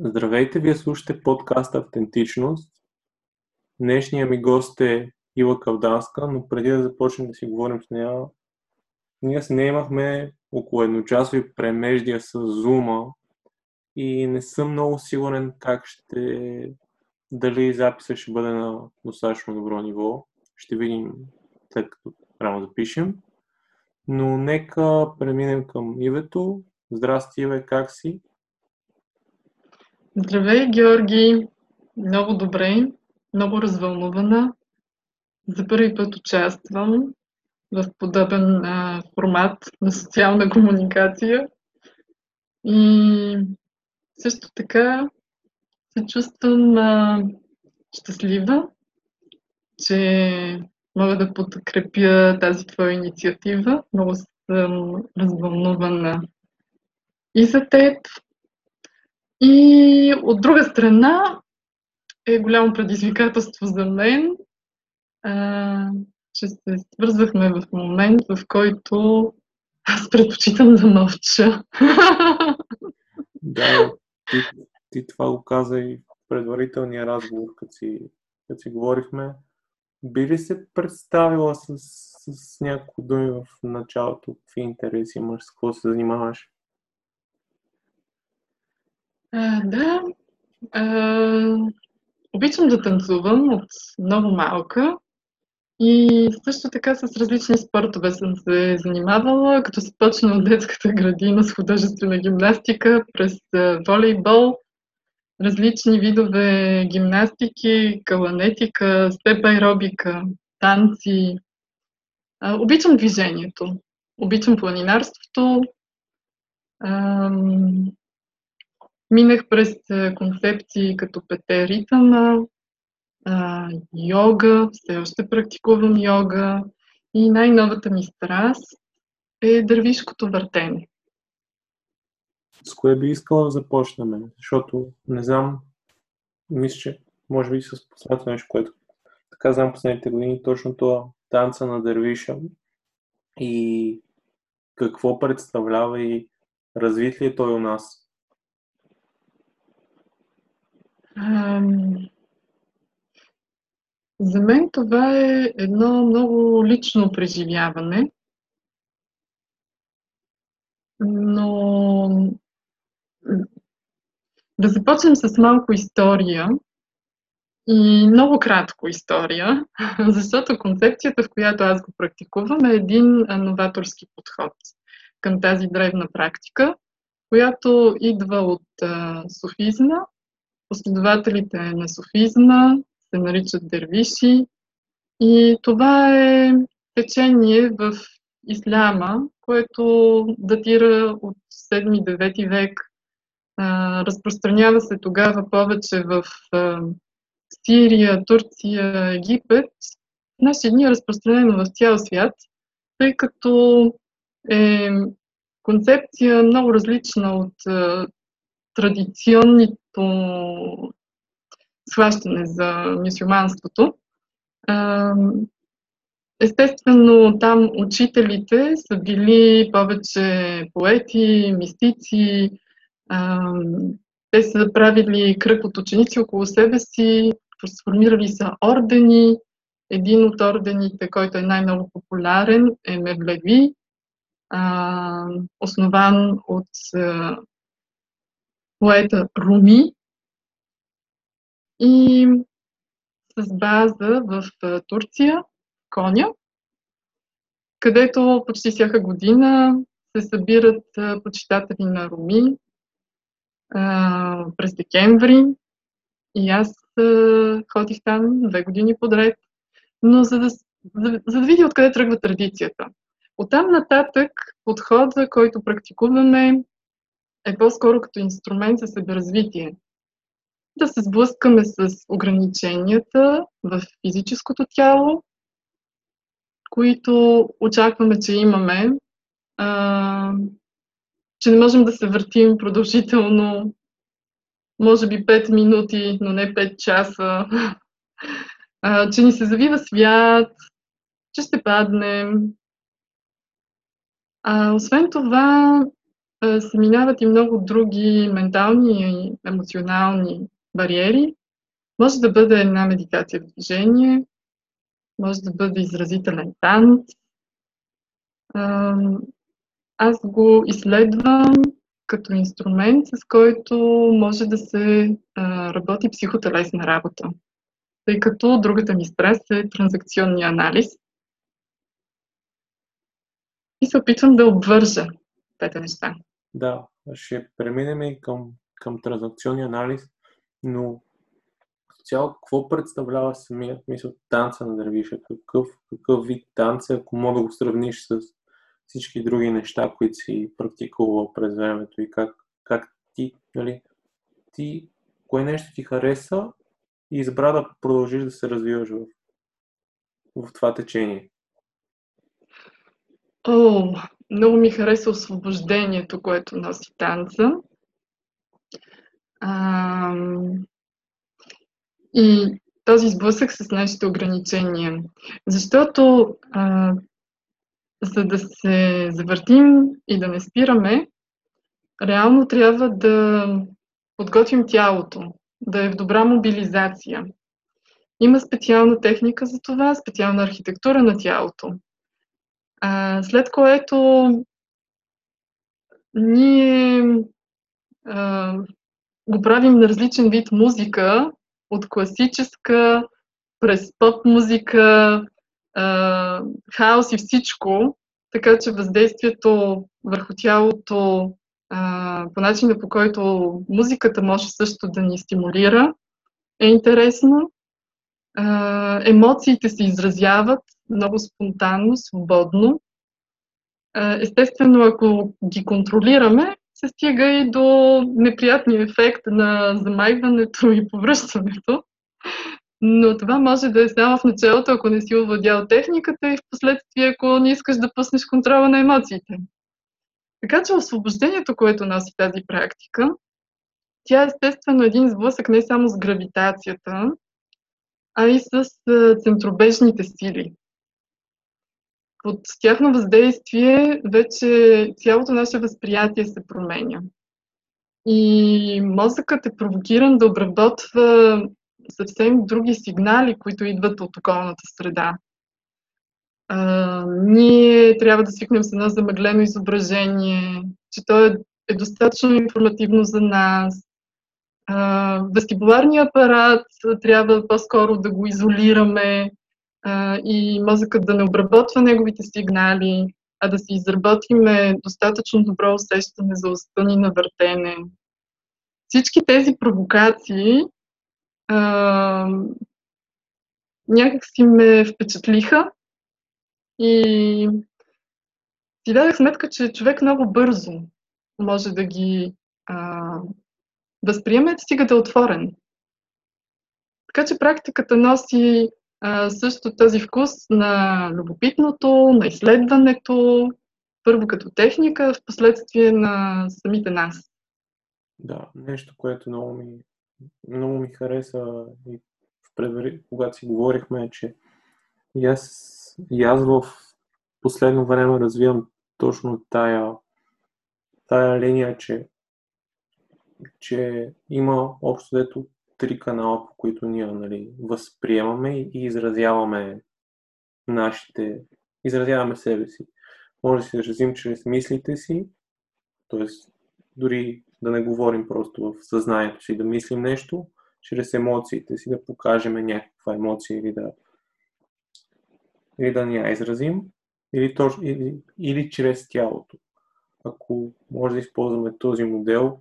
Здравейте, вие слушате подкаста Автентичност. Днешният ми гост е Ива Кавданска, но преди да започнем да си говорим с нея, ние с нея имахме около едночасови премеждия с Зума и не съм много сигурен как ще... дали записът ще бъде на достатъчно добро ниво. Ще видим след като рано запишем. Но нека преминем към Ивето. Здрасти, Иве, как си? Здравей, Георги! Много добре, много развълнувана. За първи път участвам в подобен а, формат на социална комуникация. И също така се чувствам а, щастлива, че мога да подкрепя тази твоя инициатива. Много съм развълнувана и за теб, и от друга страна е голямо предизвикателство за мен, а, че се свързвахме в момент, в който аз предпочитам да мълча. Да, ти, ти това го каза и в предварителния разговор, като си, като си говорихме. Би ли се представила с, с няколко думи в началото? Какви интереси имаш, с какво се занимаваш? А, да. А, обичам да танцувам от много малка и също така с различни спортове съм се занимавала, като се почна от детската градина с художествена гимнастика, през волейбол, различни видове гимнастики, каланетика, степ аеробика, танци. А, обичам движението, обичам планинарството. Минах през концепции като пете ритъма, йога, все още практикувам йога и най-новата ми страст е дървишкото въртене. С кое би искала да започнем? Защото не знам, мисля, че може би с последното нещо, което така знам последните години, точно това танца на дървиша и какво представлява и развит ли е той у нас? За мен това е едно много лично преживяване, но да започнем с малко история и много кратко история, защото концепцията, в която аз го практикувам, е един новаторски подход към тази древна практика, която идва от софизма Последователите на софизма се наричат дервиши и това е течение в исляма, което датира от 7-9 век. разпространява се тогава повече в Сирия, Турция, Египет. В наши дни е разпространено в цял свят, тъй като е концепция много различна от традиционните схващане за мисюманството. Естествено, там учителите са били повече поети, мистици, те са правили кръг от ученици около себе си, сформирали са ордени. Един от ордените, който е най-много популярен, е Мевлеви, основан от поета Руми и с база в Турция, Коня, където почти всяка година се събират почитатели на Руми през декември. И аз ходих там две години подред, но за да, за, да видя откъде тръгва традицията. Оттам нататък подхода, който практикуваме, е по-скоро като инструмент за себеразвитие. Да се сблъскаме с ограниченията в физическото тяло, които очакваме, че имаме, а, че не можем да се въртим продължително, може би 5 минути, но не 5 часа, а, че ни се завива свят, че ще паднем. А, освен това, се минават и много други ментални и емоционални бариери. Може да бъде една медитация в движение, може да бъде изразителен танц. Аз го изследвам като инструмент, с който може да се работи психотелесна работа. Тъй като другата ми стрес е транзакционния анализ. И се опитвам да обвържа двете неща. Да, ще преминем и към, към транзакционния анализ, но цяло какво представлява самият мисъл танца на дървиша? Какъв, какъв вид танца, ако мога да го сравниш с всички други неща, които си практикувал през времето и как, как ти, нали, ти, кое нещо ти хареса и избра да продължиш да се развиваш в, в това течение? О, много ми хареса освобождението, което носи танца. А, и този сблъсък с нашите ограничения. Защото а, за да се завъртим и да не спираме, реално трябва да подготвим тялото, да е в добра мобилизация. Има специална техника за това, специална архитектура на тялото. А, след което ние а, го правим на различен вид музика, от класическа през поп музика, а, хаос и всичко, така че въздействието върху тялото а, по начина по който музиката може също да ни стимулира е интересно. Емоциите се изразяват много спонтанно, свободно. Естествено, ако ги контролираме, се стига и до неприятния ефект на замайването и повръщането. Но това може да е само в началото, ако не си овладял техниката и в последствие, ако не искаш да пуснеш контрола на емоциите. Така че освобождението, което носи тази практика, тя е естествено един сблъсък не само с гравитацията, а и с центробежните сили. Под тяхно въздействие вече цялото наше възприятие се променя. И мозъкът е провокиран да обработва съвсем други сигнали, които идват от околната среда. А, ние трябва да свикнем с едно замъглено изображение, че то е, е достатъчно информативно за нас. А, вестибуларният апарат трябва по-скоро да го изолираме а, и мозъкът да не обработва неговите сигнали, а да си изработиме достатъчно добро усещане за остъни на въртене. Всички тези провокации а, някак ме впечатлиха и си дадах сметка, че човек много бързо може да ги а, възприеме, стига да е отворен. Така че практиката носи а, също този вкус на любопитното, на изследването, първо като техника, в последствие на самите нас. Да, нещо, което много ми много ми хареса и предвари, когато си говорихме, че и аз, и аз в последно време развивам точно тая, тая линия, че, че има общо дето три канала, по които ние нали, възприемаме и изразяваме нашите, изразяваме себе си. Може да си изразим чрез мислите си, т.е. дори да не говорим просто в съзнанието си, да мислим нещо, чрез емоциите си да покажем някаква емоция или да, или да ни я изразим, или, или, или чрез тялото. Ако може да използваме този модел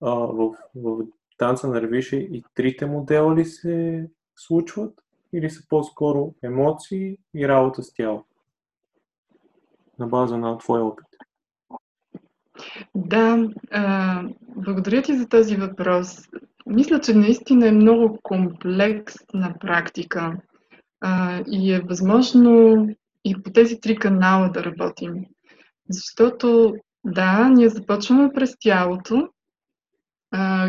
а, в, в танца на ревише и трите модела ли се случват, или са по-скоро емоции и работа с тяло? На база на твоя опит. Да, а, благодаря ти за този въпрос. Мисля, че наистина е много комплексна практика а, и е възможно и по тези три канала да работим. Защото, да, ние започваме през тялото.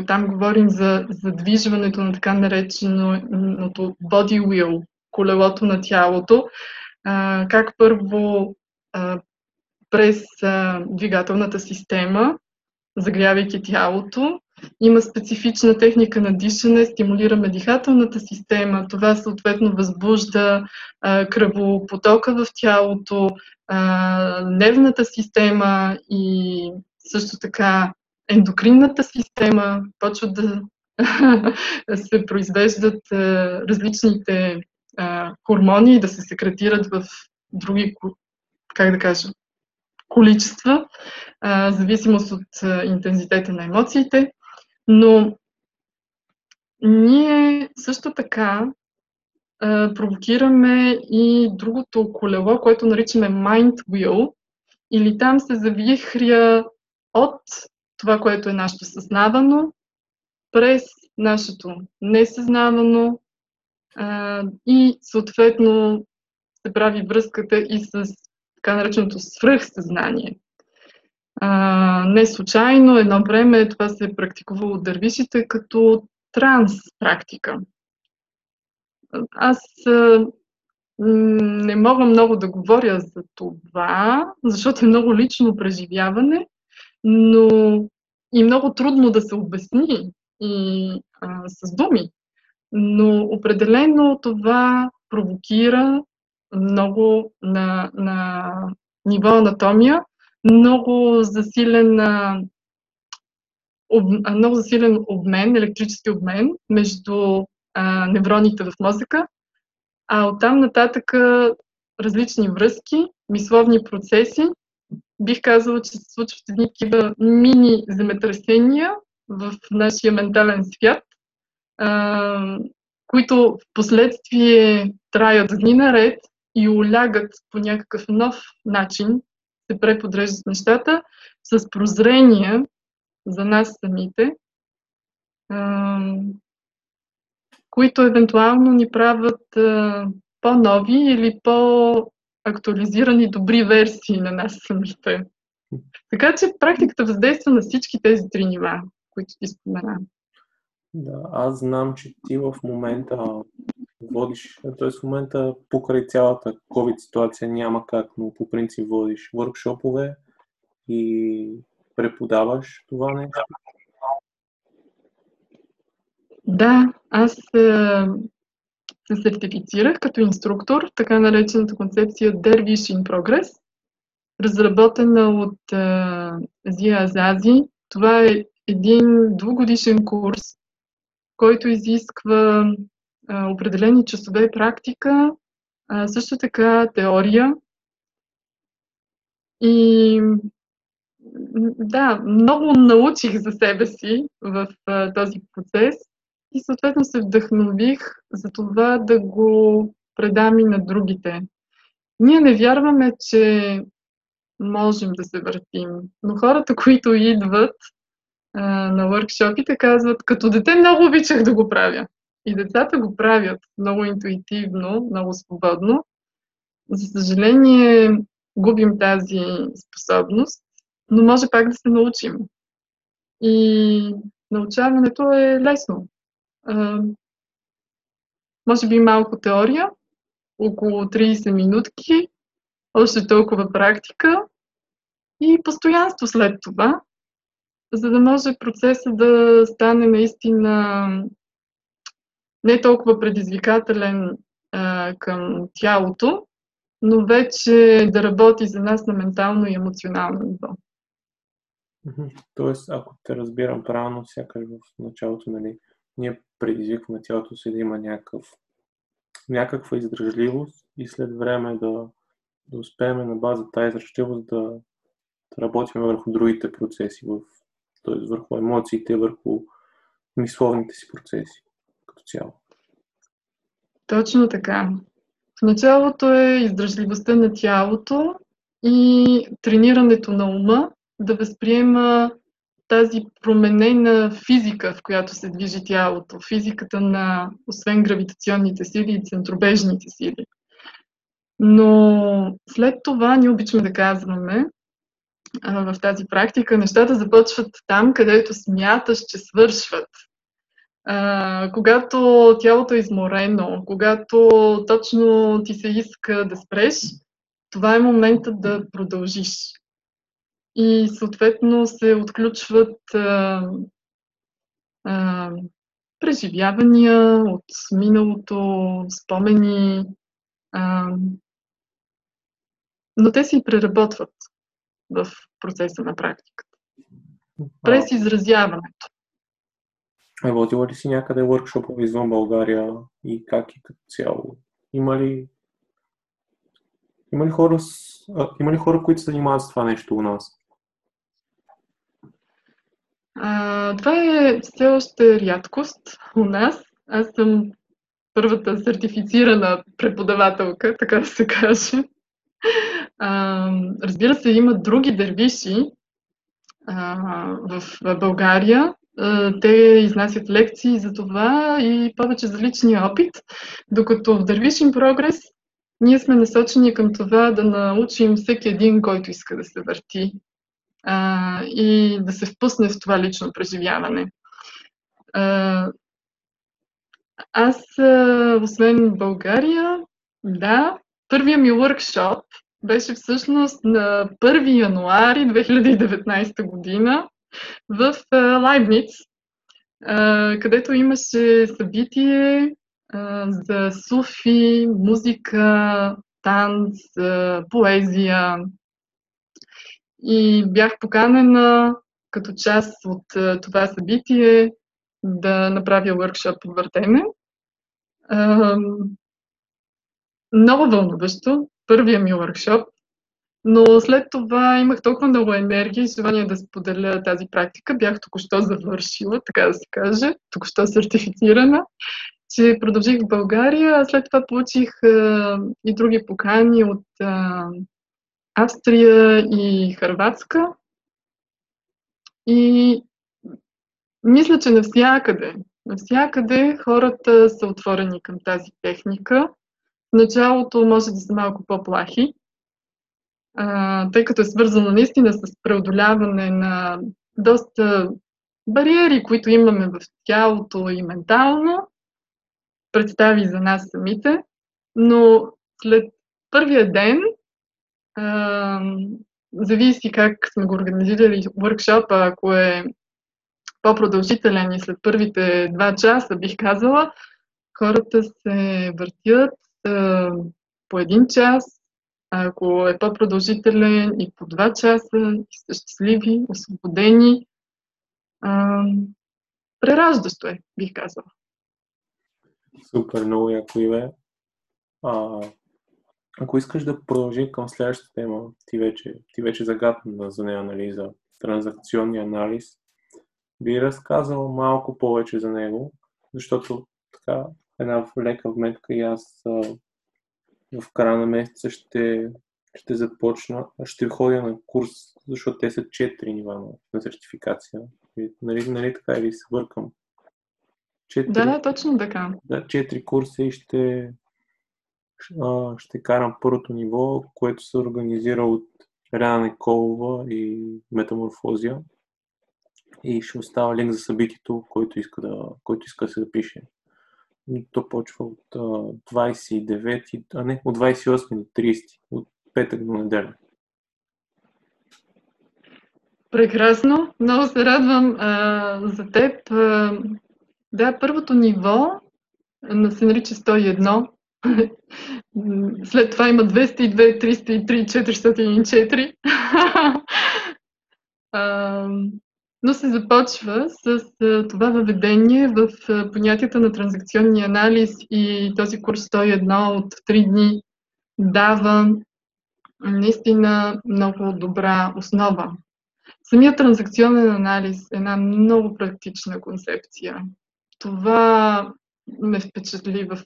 Там говорим за задвижването на така нареченото body wheel, колелото на тялото. Как първо през двигателната система, загрявайки тялото. Има специфична техника на дишане, стимулираме дихателната система. Това съответно възбужда кръвопотока в тялото, а, нервната система и също така ендокринната система. Почват да се произвеждат а, различните а, хормони и да се секретират в други, как да кажа, количества, а, зависимост от интензитета на емоциите. Но ние също така провокираме и другото колело, което наричаме mind wheel, или там се завихря от това, което е нашето съзнавано, през нашето несъзнавано а, и съответно се прави връзката и с така нареченото свръхсъзнание. А, не случайно едно време това се е практикувало от дървишите като транс практика. Аз а, не мога много да говоря за това, защото е много лично преживяване, но и много трудно да се обясни и а, с думи. Но определено това провокира много на, на ниво анатомия, много засилен, об, много засилен обмен, електрически обмен между а, невроните в мозъка, а оттам нататък различни връзки, мисловни процеси. Бих казала, че се случват едни такива мини земетресения в нашия ментален свят, а, които в последствие траят дни наред и улягат по някакъв нов начин, се преподреждат нещата с прозрения за нас самите, които евентуално ни правят по-нови или по-актуализирани добри версии на нас самите. Така че практиката въздейства на всички тези три нива, които ти спомена. Да, аз знам, че ти в момента водиш, т.е. в момента покрай цялата COVID ситуация няма как, но по принцип водиш въркшопове и преподаваш това нещо? Да, аз е, се сертифицирах като инструктор, така наречената концепция Dervish in Progress, разработена от Зия Азази. Това е един двугодишен курс, който изисква определени часове практика, а, също така теория. И да, много научих за себе си в а, този процес и съответно се вдъхнових за това да го предам и на другите. Ние не вярваме, че можем да се въртим, но хората, които идват а, на въркшопите, казват, като дете много обичах да го правя. И децата го правят много интуитивно, много свободно. За съжаление, губим тази способност, но може пак да се научим. И научаването е лесно. Може би малко теория, около 30 минутки, още толкова практика. И постоянство след това, за да може процесът да стане наистина не толкова предизвикателен а, към тялото, но вече да работи за нас на ментално и емоционално ниво. Тоест, ако те разбирам правилно, сякаш в началото, нали, ние предизвикваме тялото си да има някакъв, някаква издръжливост и след време да, да успеем на база тази издръжливост да, да работим върху другите процеси, в, т.е. върху емоциите, върху мисловните си процеси като цяло. Точно така. В началото е издръжливостта на тялото и тренирането на ума да възприема тази променена физика, в която се движи тялото. Физиката на, освен гравитационните сили и центробежните сили. Но след това ние обичаме да казваме в тази практика, нещата започват там, където смяташ, че свършват. Когато тялото е изморено, когато точно ти се иска да спреш, това е моментът да продължиш. И съответно се отключват а, а, преживявания от миналото, спомени, а, но те се и преработват в процеса на практиката. През изразяването. Водила ли си някъде въркшопове извън България и как и като цяло? Има ли, има ли, хора, с, има ли хора, които се занимават с това нещо у нас? А, това е все още рядкост у нас. Аз съм първата сертифицирана преподавателка, така да се каже. А, разбира се, има други дервиши а, в България. А, те изнасят лекции за това и повече за личния опит, докато в Дървишин прогрес ние сме насочени към това да научим всеки един, който иска да се върти а, и да се впусне в това лично преживяване. А, аз, а, освен България, да, първия ми workshop беше всъщност на 1 януари 2019 година в Лайбниц, където имаше събитие за суфи, музика, танц, поезия. И бях поканена като част от това събитие да направя въркшоп по въртене. Много вълнуващо, първия ми въркшоп, но след това имах толкова много енергия и желание да споделя тази практика. Бях току-що завършила, така да се каже, току-що сертифицирана, че продължих в България, а след това получих и други покани от Австрия и Харватска. И мисля, че навсякъде, навсякъде хората са отворени към тази техника. В началото може да са малко по-плахи, тъй като е свързано наистина с преодоляване на доста бариери, които имаме в тялото и ментално, представи за нас самите, но след първия ден, а, зависи как сме го организирали workshop, ако е по-продължителен и след първите два часа, бих казала, хората се въртят а, по един час, а ако е по-продължителен и по два часа, и са щастливи, освободени. А, прераждащо е, бих казала. Супер, много яко Иве. А, ако искаш да продължим към следващата тема, ти вече, ти вече загадна за нея, нали, за транзакционния анализ, би разказал малко повече за него, защото така една лека вметка и аз а, в края на месеца ще, ще започна, ще ходя на курс, защото те са 4 нива на, на сертификация. Нали, нали така или се въркам? 4, да, да, точно така. Да, 4 курса и ще, ще карам първото ниво, което се организира от Ряна Николова и Метаморфозия. И ще оставя линк за събитието, който иска да, който иска да се запише. То почва от 29, а не, от 28 до 30, от петък до неделя. Прекрасно. Много се радвам а, за теб. А, да, първото ниво се нарича 101. След това има 202, 303, 404. но се започва с това въведение в понятията на транзакционния анализ и този курс 101 от 3 дни дава наистина много добра основа. Самият транзакционен анализ е една много практична концепция това ме впечатли в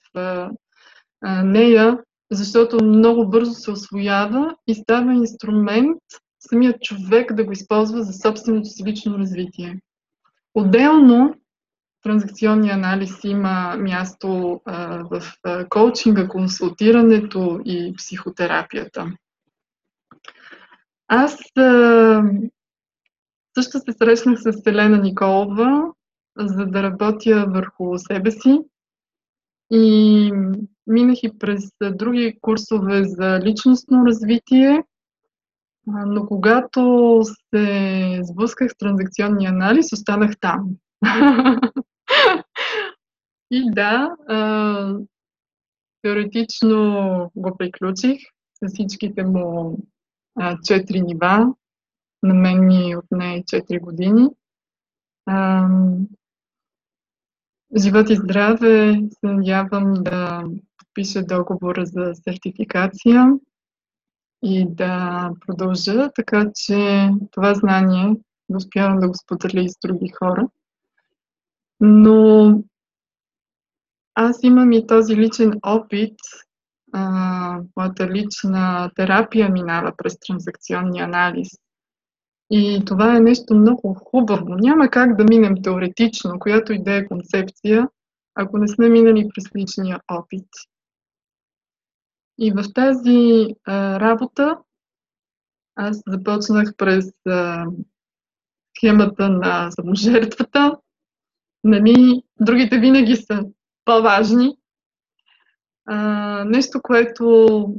а, нея, защото много бързо се освоява и става инструмент самият човек да го използва за собственото си лично развитие. Отделно, транзакционния анализ има място а, в а, коучинга, консултирането и психотерапията. Аз а, също се срещнах с Елена Николова за да работя върху себе си. И минах и през други курсове за личностно развитие. но когато се сблъсках с транзакционния анализ, останах там. И да, теоретично го приключих с всичките му четири нива. На мен ми отне 4 години. Живот и здраве, се надявам да подпиша договора за сертификация и да продължа, така че това знание да успявам да го споделя и с други хора. Но аз имам и този личен опит. А, моята лична терапия минава през транзакционния анализ. И това е нещо много хубаво. Няма как да минем теоретично, която и да е концепция, ако не сме минали през личния опит. И в тази а, работа аз започнах през а, схемата на саможертвата. Нали, другите винаги са по-важни. А, нещо, което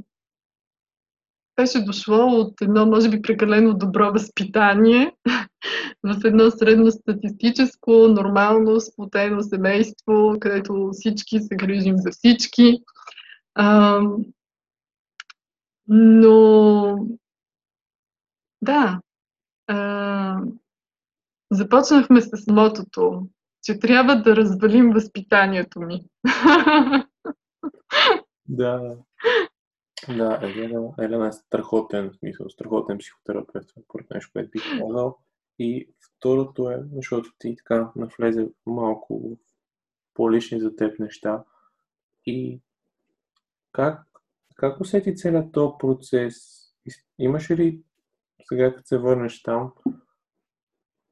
беше дошло от едно, може би, прекалено добро възпитание в едно средностатистическо, нормално, сплотено семейство, където всички се грижим за всички. А, но, да, а, започнахме с мотото, че трябва да развалим възпитанието ми. Да. Да, Елена, Елена е страхотен, смисъл, страхотен психотерапевт, поред нещо, което бих казал. И второто е, защото ти така навлезе малко в по-лични за теб неща. И как, как усети целият този процес? Имаше ли, сега като се върнеш там,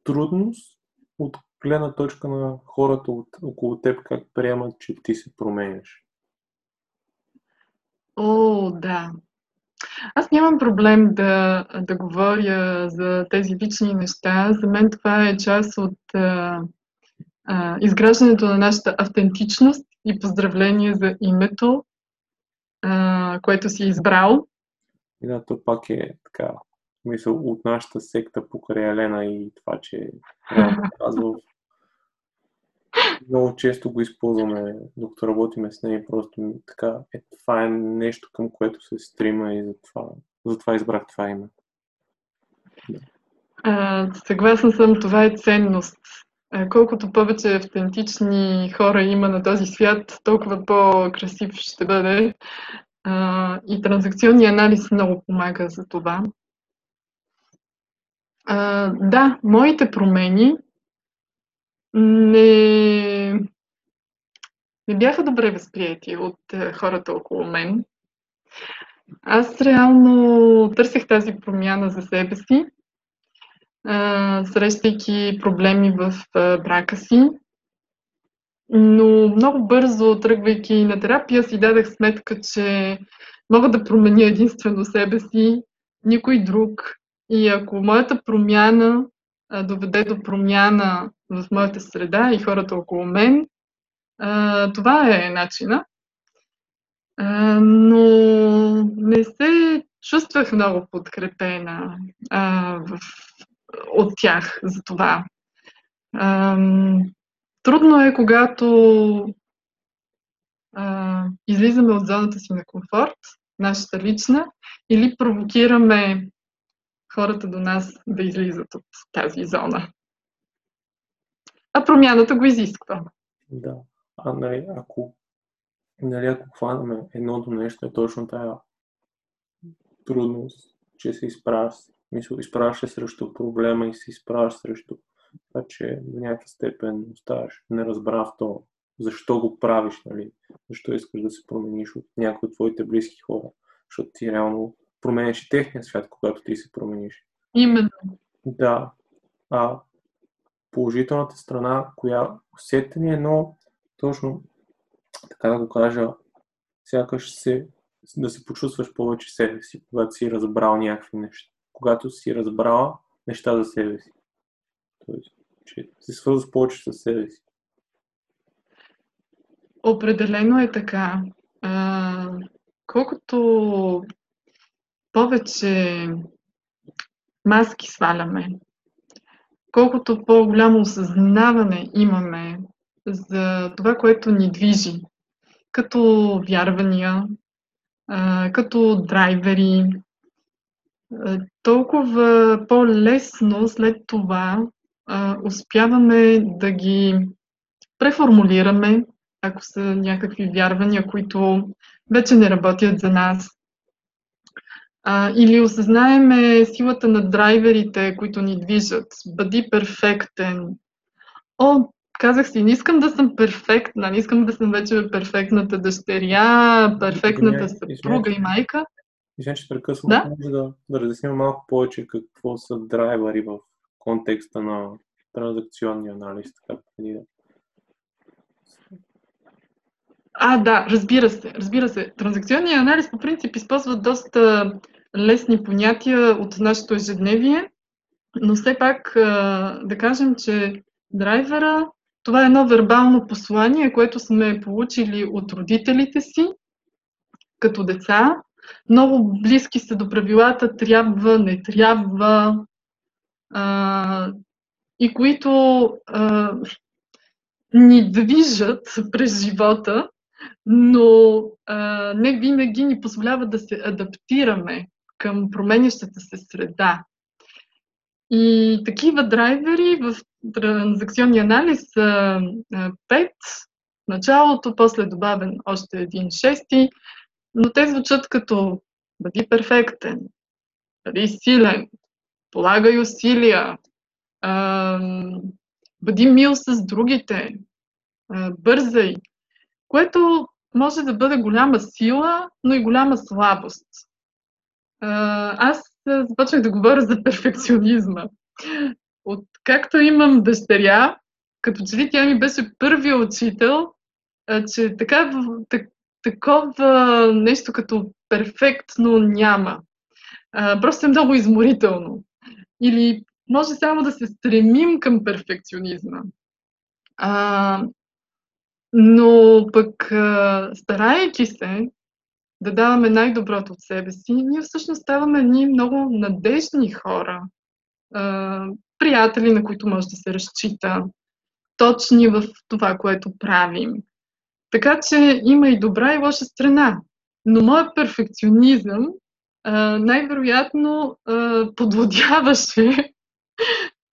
трудност от гледна точка на хората от, около теб, как приемат, че ти се променяш? О, да. Аз нямам проблем да, да говоря за тези лични неща. За мен това е част от а, а, изграждането на нашата автентичност и поздравление за името, а, което си избрал. И да, то пак е така, мисъл, от нашата секта покрай Елена и това, че казва много често го използваме, докато работиме с нея. Просто така, е, това е нещо към което се стрима и затова, затова избрах това име. Да. Съгласна съм, това е ценност. Колкото повече автентични хора има на този свят, толкова по-красив ще бъде. А, и транзакционния анализ много помага за това. А, да, моите промени не, не бяха добре възприяти от е, хората около мен. Аз реално търсех тази промяна за себе си, срещайки проблеми в брака си. Но много бързо, тръгвайки на терапия, си дадах сметка, че мога да променя единствено себе си, никой друг. И ако моята промяна доведе до промяна в моята среда и хората около мен. А, това е начина. А, но не се чувствах много подкрепена а, в, от тях за това. А, трудно е, когато а, излизаме от зоната си на комфорт, нашата лична, или провокираме хората до нас да излизат от тази зона а промяната го изисква. Да. А нали, ако, нали, ако хванаме едното нещо, е точно тая трудност, че се изправяш, мисля, изправяш се срещу проблема и се изправяш срещу това, че до някаква степен оставаш неразбран в това. Защо го правиш, нали? Защо искаш да се промениш от някои от твоите близки хора? Защото ти реално променяш и техния свят, когато ти се промениш. Именно. Да. А положителната страна, коя усетите ни едно точно, така да го кажа, сякаш се, да се почувстваш повече себе си, когато си разбрал някакви неща. Когато си разбрала неща за себе си. Тоест, че се свързваш повече с себе си. Определено е така. А, колкото повече маски сваляме, колкото по-голямо осъзнаване имаме за това, което ни движи, като вярвания, като драйвери, толкова по-лесно след това успяваме да ги преформулираме, ако са някакви вярвания, които вече не работят за нас. А, или осъзнаеме силата на драйверите, които ни движат. Бъди перфектен. О, казах си, не искам да съм перфектна, не искам да съм вече перфектната дъщеря, перфектната съпруга и майка. Извинявай, че прекъсвам. Да? Може да, да разясним малко повече какво са драйвери в контекста на транзакционния анализ. Така, да а, да, разбира се, разбира се. Транзакционният анализ по принцип използва доста лесни понятия от нашето ежедневие, но все пак да кажем, че драйвера това е едно вербално послание, което сме получили от родителите си като деца. Много близки са до правилата трябва, не трябва, и които а, ни движат през живота но а, не винаги ни позволява да се адаптираме към променящата се среда. И такива драйвери в транзакционния анализ са 5 началото, после добавен още един шести, но те звучат като бъди перфектен, бъди силен, полагай усилия, бъди мил с другите, бързай, което може да бъде голяма сила, но и голяма слабост. Аз започнах да говоря за перфекционизма. От както имам дъщеря, като че ли тя ми беше първия учител, че така, так, такова нещо като перфектно няма. Просто е много изморително. Или може само да се стремим към перфекционизма. А, но пък, старайки се да даваме най-доброто от себе си, ние всъщност ставаме едни много надежни хора, приятели, на които може да се разчита, точни в това, което правим. Така че има и добра и лоша страна. Но моят перфекционизъм най-вероятно подводяваше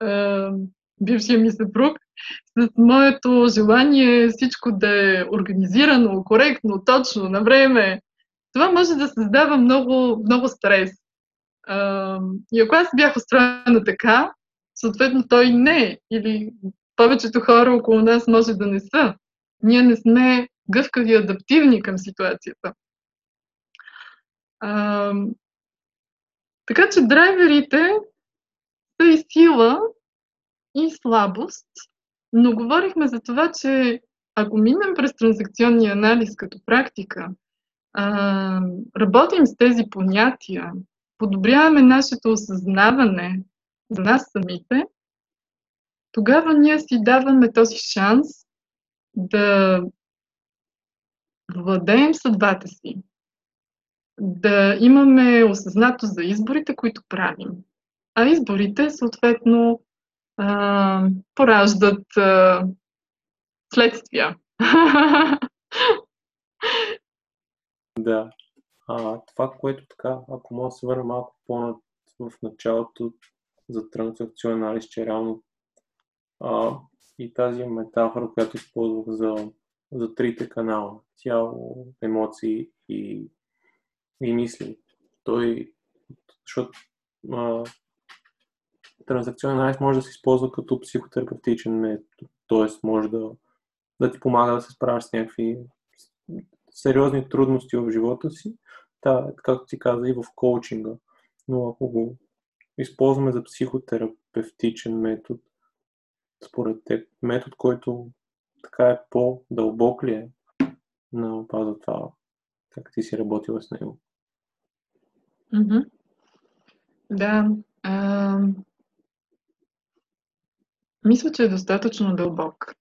бившия ми съпруг с моето желание всичко да е организирано, коректно, точно, на време, това може да създава много, много стрес. И ако аз бях устроена така, съответно той не, или повечето хора около нас може да не са. Ние не сме гъвкави и адаптивни към ситуацията. Така че драйверите са и сила, и слабост, но говорихме за това, че ако минем през транзакционния анализ като практика, работим с тези понятия, подобряваме нашето осъзнаване за нас самите, тогава ние си даваме този шанс да владеем съдбата си, да имаме осъзнато за изборите, които правим. А изборите, съответно, пораждат следствия. Да. А, това, което така, ако мога да се върна малко по в началото за транзакционен анализ, че реално а, и тази метафора, която използвах за, за трите канала, тяло, емоции и, и мисли. Той, защото а, транзакционен анализ може да се използва като психотерапевтичен метод, т.е. може да, да ти помага да се справиш с някакви сериозни трудности в живота си, да, както ти каза и в коучинга. Но ако го използваме за психотерапевтичен метод, според теб, метод, който така е по-дълбок ли е на база това, как ти си работила с него? Mm-hmm. Да. А, мисля, че е достатъчно дълбок.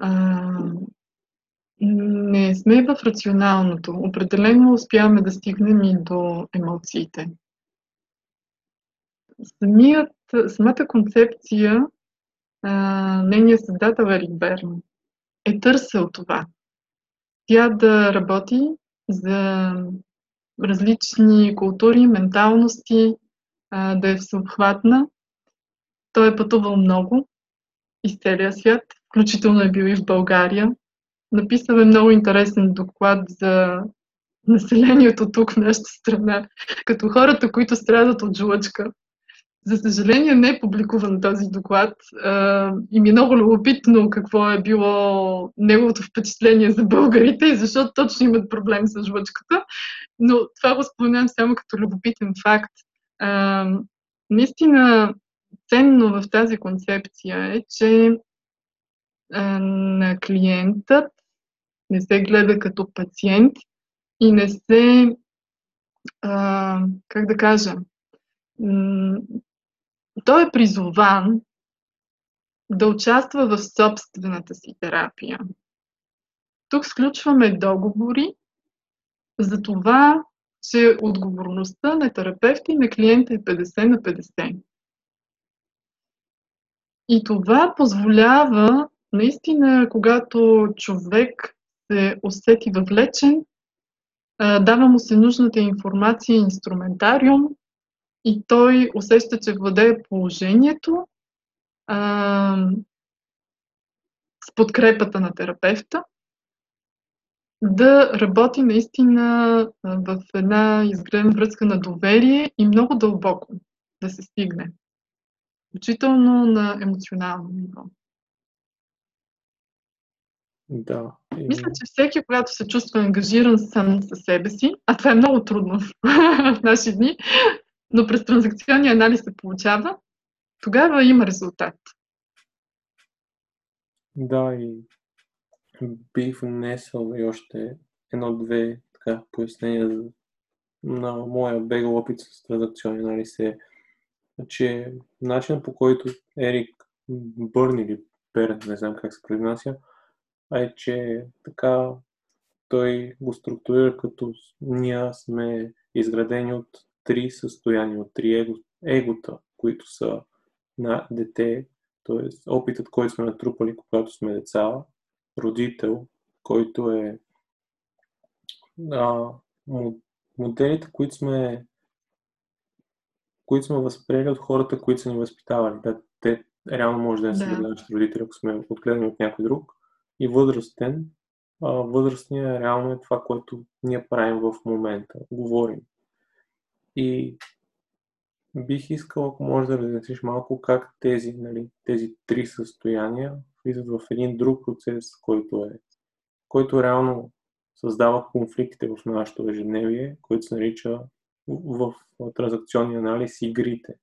А, не сме в рационалното. Определено успяваме да стигнем и до емоциите. самият, самата концепция, а, нейният създател Ерик Берн е търсил това. Тя да работи за различни култури, менталности, а, да е всеобхватна. Той е пътувал много из целия свят, включително е бил и в България. Написал е много интересен доклад за населението тук в нашата страна, като хората, които страдат от жлъчка. За съжаление не е публикуван този доклад и ми е много любопитно какво е било неговото впечатление за българите и защо точно имат проблем с жлъчката, но това го споменавам само като любопитен факт. наистина ценно в тази концепция е, че на клиентът не се гледа като пациент и не се, а, как да кажа, той е призован да участва в собствената си терапия. Тук сключваме договори за това, че отговорността на терапевта и на клиента е 50 на 50. И това позволява наистина, когато човек се усети въвлечен, дава му се нужната информация и инструментариум и той усеща, че владее положението а, с подкрепата на терапевта, да работи наистина в една изградена връзка на доверие и много дълбоко да се стигне, включително на емоционално ниво. Да. И... Мисля, че всеки, когато се чувства ангажиран сам със себе си, а това е много трудно в наши дни, но през транзакционния анализ се получава, тогава има резултат. Да, и бих внесъл и още едно-две така, пояснения на моя бегал опит с транзакционния анализ е, че начинът по който Ерик Бърн или Берн, не знам как се произнася, а е, че така той го структурира като ние сме изградени от три състояния, от три его, егота, които са на дете, т.е. опитът, който сме натрупали, когато сме деца, родител, който е а, моделите, които сме които сме възприели от хората, които са ни възпитавали. Да, те реално може да не са да. родители, ако сме отгледани от някой друг. И възрастен, а, възрастния реално е това, което ние правим в момента. Говорим. И бих искал, ако може да разясниш малко как тези, нали, тези три състояния влизат в един друг процес, който е, който реално създава конфликтите в нашето ежедневие, който се нарича в, в транзакционния анализ игрите.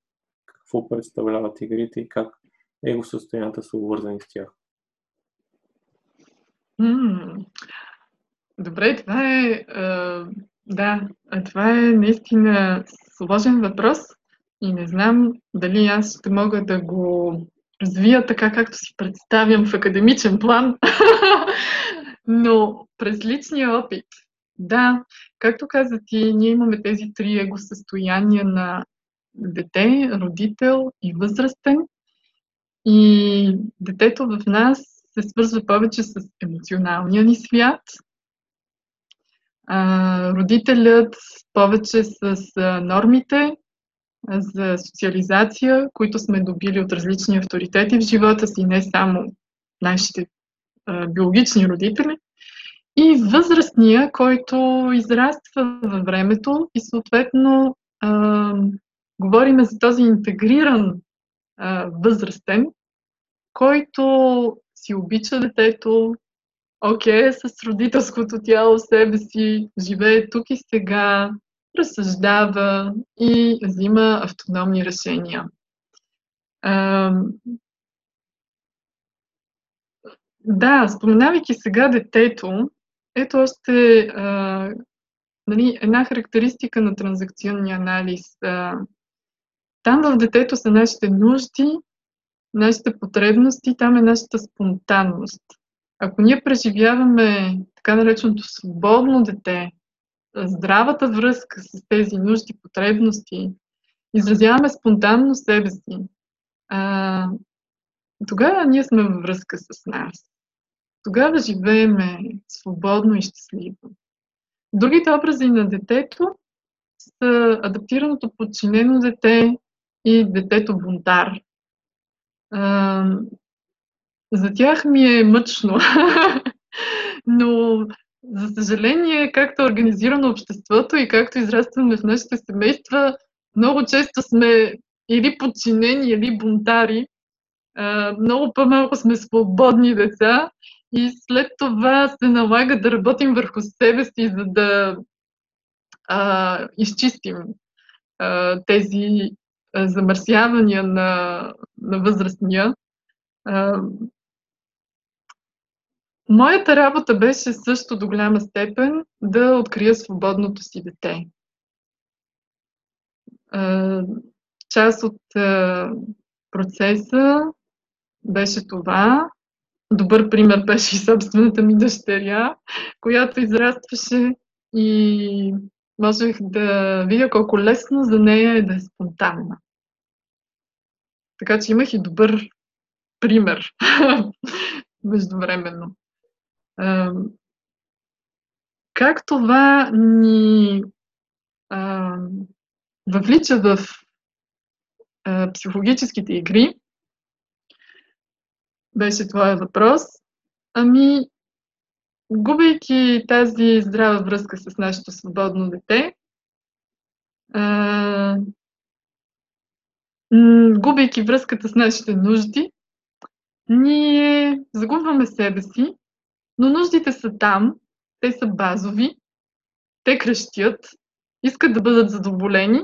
Какво представляват игрите и как его състоянията са увързани с тях. Добре, това е да, това е наистина сложен въпрос и не знам дали аз ще мога да го развия така, както си представям в академичен план, но през личния опит, да, както каза ти, ние имаме тези три его състояния на дете, родител и възрастен. И детето в нас се свързва повече с емоционалния ни свят, а, родителят повече с а, нормите за социализация, които сме добили от различни авторитети в живота си, не само нашите а, биологични родители, и възрастния, който израства във времето и съответно а, говорим за този интегриран а, възрастен, който си обича детето, окей, okay, с родителското тяло себе си, живее тук и сега, разсъждава и взима автономни решения. А, да, споменавайки сега детето, ето още а, нали, една характеристика на транзакционния анализ. А, там в детето са нашите нужди, нашите потребности, там е нашата спонтанност. Ако ние преживяваме така нареченото свободно дете, здравата връзка с тези нужди, потребности изразяваме спонтанно себе си, а, тогава ние сме във връзка с нас. Тогава живееме свободно и щастливо. Другите образи на детето са адаптираното подчинено дете и детето бунтар. А, за тях ми е мъчно. Но, за съжаление, както е организирано обществото и както израстваме в нашите семейства, много често сме или подчинени, или бунтари. Много по-малко сме свободни деца и след това се налага да работим върху себе си, за да а, изчистим а, тези а, замърсявания на, на възрастния. А, моята работа беше също до голяма степен да открия свободното си дете. А, част от а, процеса беше това Добър пример беше и собствената ми дъщеря, която израстваше и можех да видя колко лесно за нея е да е спонтанна. Така че имах и добър пример междувременно. Как това ни въвлича в психологическите игри, беше твоя въпрос. Ами, губейки тази здрава връзка с нашето свободно дете, а, губейки връзката с нашите нужди, ние загубваме себе си, но нуждите са там, те са базови, те крещят, искат да бъдат задоволени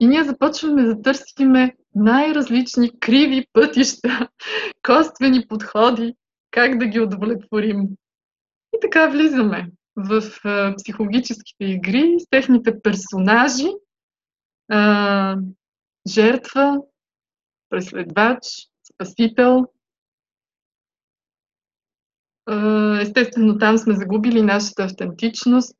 и ние започваме да търсиме най-различни криви пътища, коствени подходи, как да ги удовлетворим. И така влизаме в психологическите игри с техните персонажи, жертва, преследвач, спасител. Естествено, там сме загубили нашата автентичност.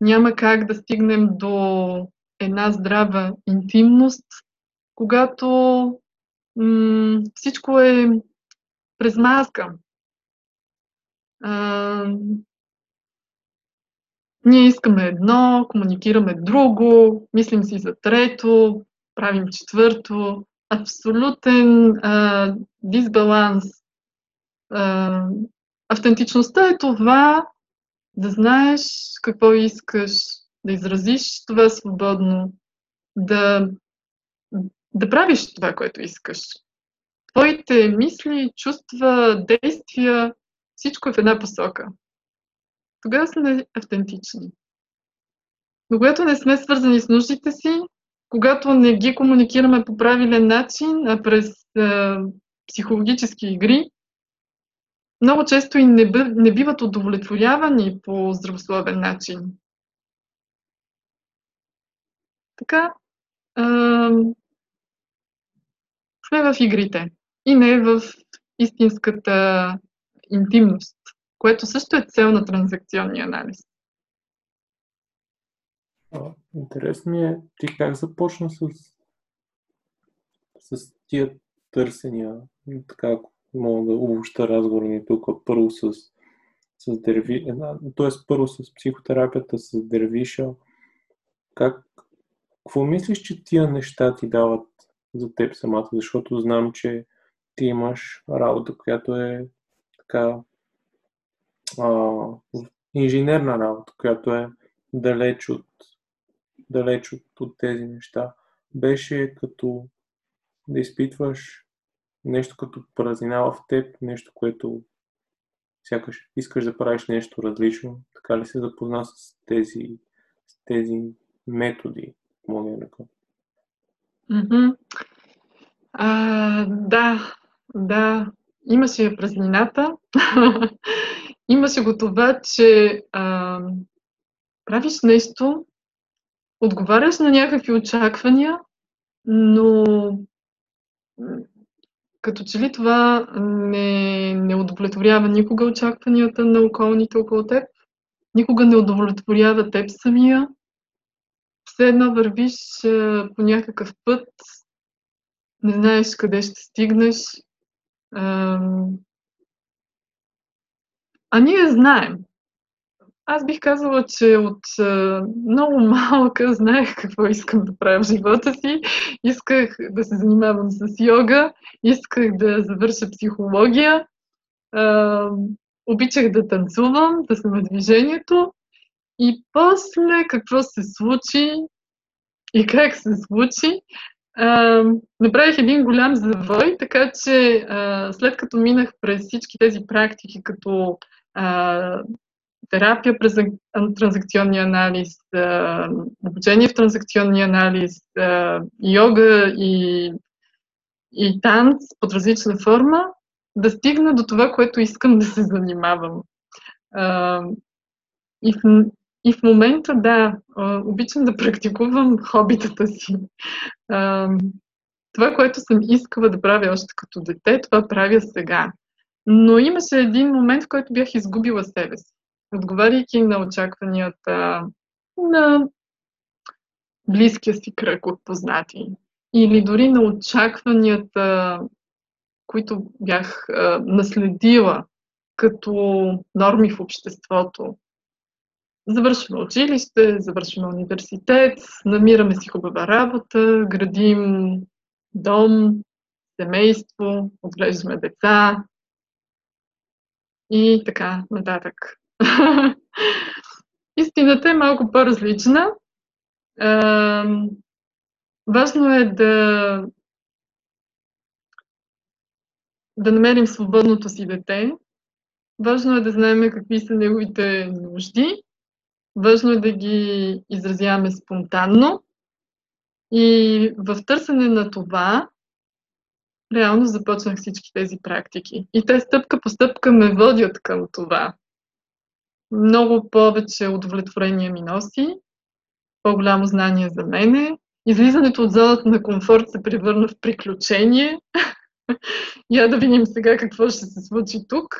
Няма как да стигнем до една здрава интимност, когато м- всичко е през маска. А, ние искаме едно, комуникираме друго, мислим си за трето, правим четвърто. Абсолютен а, дисбаланс. А, автентичността е това да знаеш какво искаш, да изразиш това свободно, да да правиш това, което искаш. Твоите мисли, чувства, действия, всичко е в една посока. Тогава сме автентични. Но когато не сме свързани с нуждите си, когато не ги комуникираме по правилен начин, а през е, психологически игри, много често и не, бъ, не биват удовлетворявани по здравословен начин. Така, сме в игрите и не в истинската интимност, което също е цел на транзакционния анализ. Интересно ми е ти как започна с, с тия търсения, така мога да обобща разговор ни тук, първо с, с дерви, т.е. първо с психотерапията, с дервиша. Как, какво мислиш, че тия неща ти дават за теб самата, защото знам, че ти имаш работа, която е така а, инженерна работа, която е далеч от, далеч от, от тези неща. Беше като да изпитваш нещо като празнина в теб, нещо, което сякаш искаш да правиш нещо различно. Така ли се запозна с тези, с тези методи, мога да Mm-hmm. А, да, да. Имаше празнината. Имаше го това, че а, правиш нещо, отговаряш на някакви очаквания, но като че ли това не, не удовлетворява никога очакванията на околните около теб, никога не удовлетворява теб самия, все едно вървиш по някакъв път, не знаеш къде ще стигнеш. А, а ние знаем. Аз бих казала, че от а, много малка знаех какво искам да правя в живота си. Исках да се занимавам с йога, исках да завърша психология, а, обичах да танцувам, да съм в движението. И после какво се случи и как се случи, а, направих един голям завой, така че след като минах през всички тези практики, като терапия през транзакционния анализ, обучение в транзакционния анализ, йога и, и танц под различна форма, да стигна до това, което искам да се занимавам. И в, и в момента, да, обичам да практикувам хобитата си. Това, което съм искала да правя още като дете, това правя сега. Но имаше един момент, в който бях изгубила себе си отговаряйки на очакванията на близкия си кръг от познати или дори на очакванията, които бях а, наследила като норми в обществото. Завършваме училище, завършваме университет, намираме си хубава работа, градим дом, семейство, отглеждаме деца и така нататък. Истината е малко по-различна. Важно е да, да намерим свободното си дете. Важно е да знаем какви са неговите нужди. Важно е да ги изразяваме спонтанно. И в търсене на това, реално започнах всички тези практики. И те стъпка по стъпка ме водят към това много повече удовлетворение ми носи, по-голямо знание за мене. Излизането от зоната на комфорт се превърна в приключение. Я да видим сега какво ще се случи тук.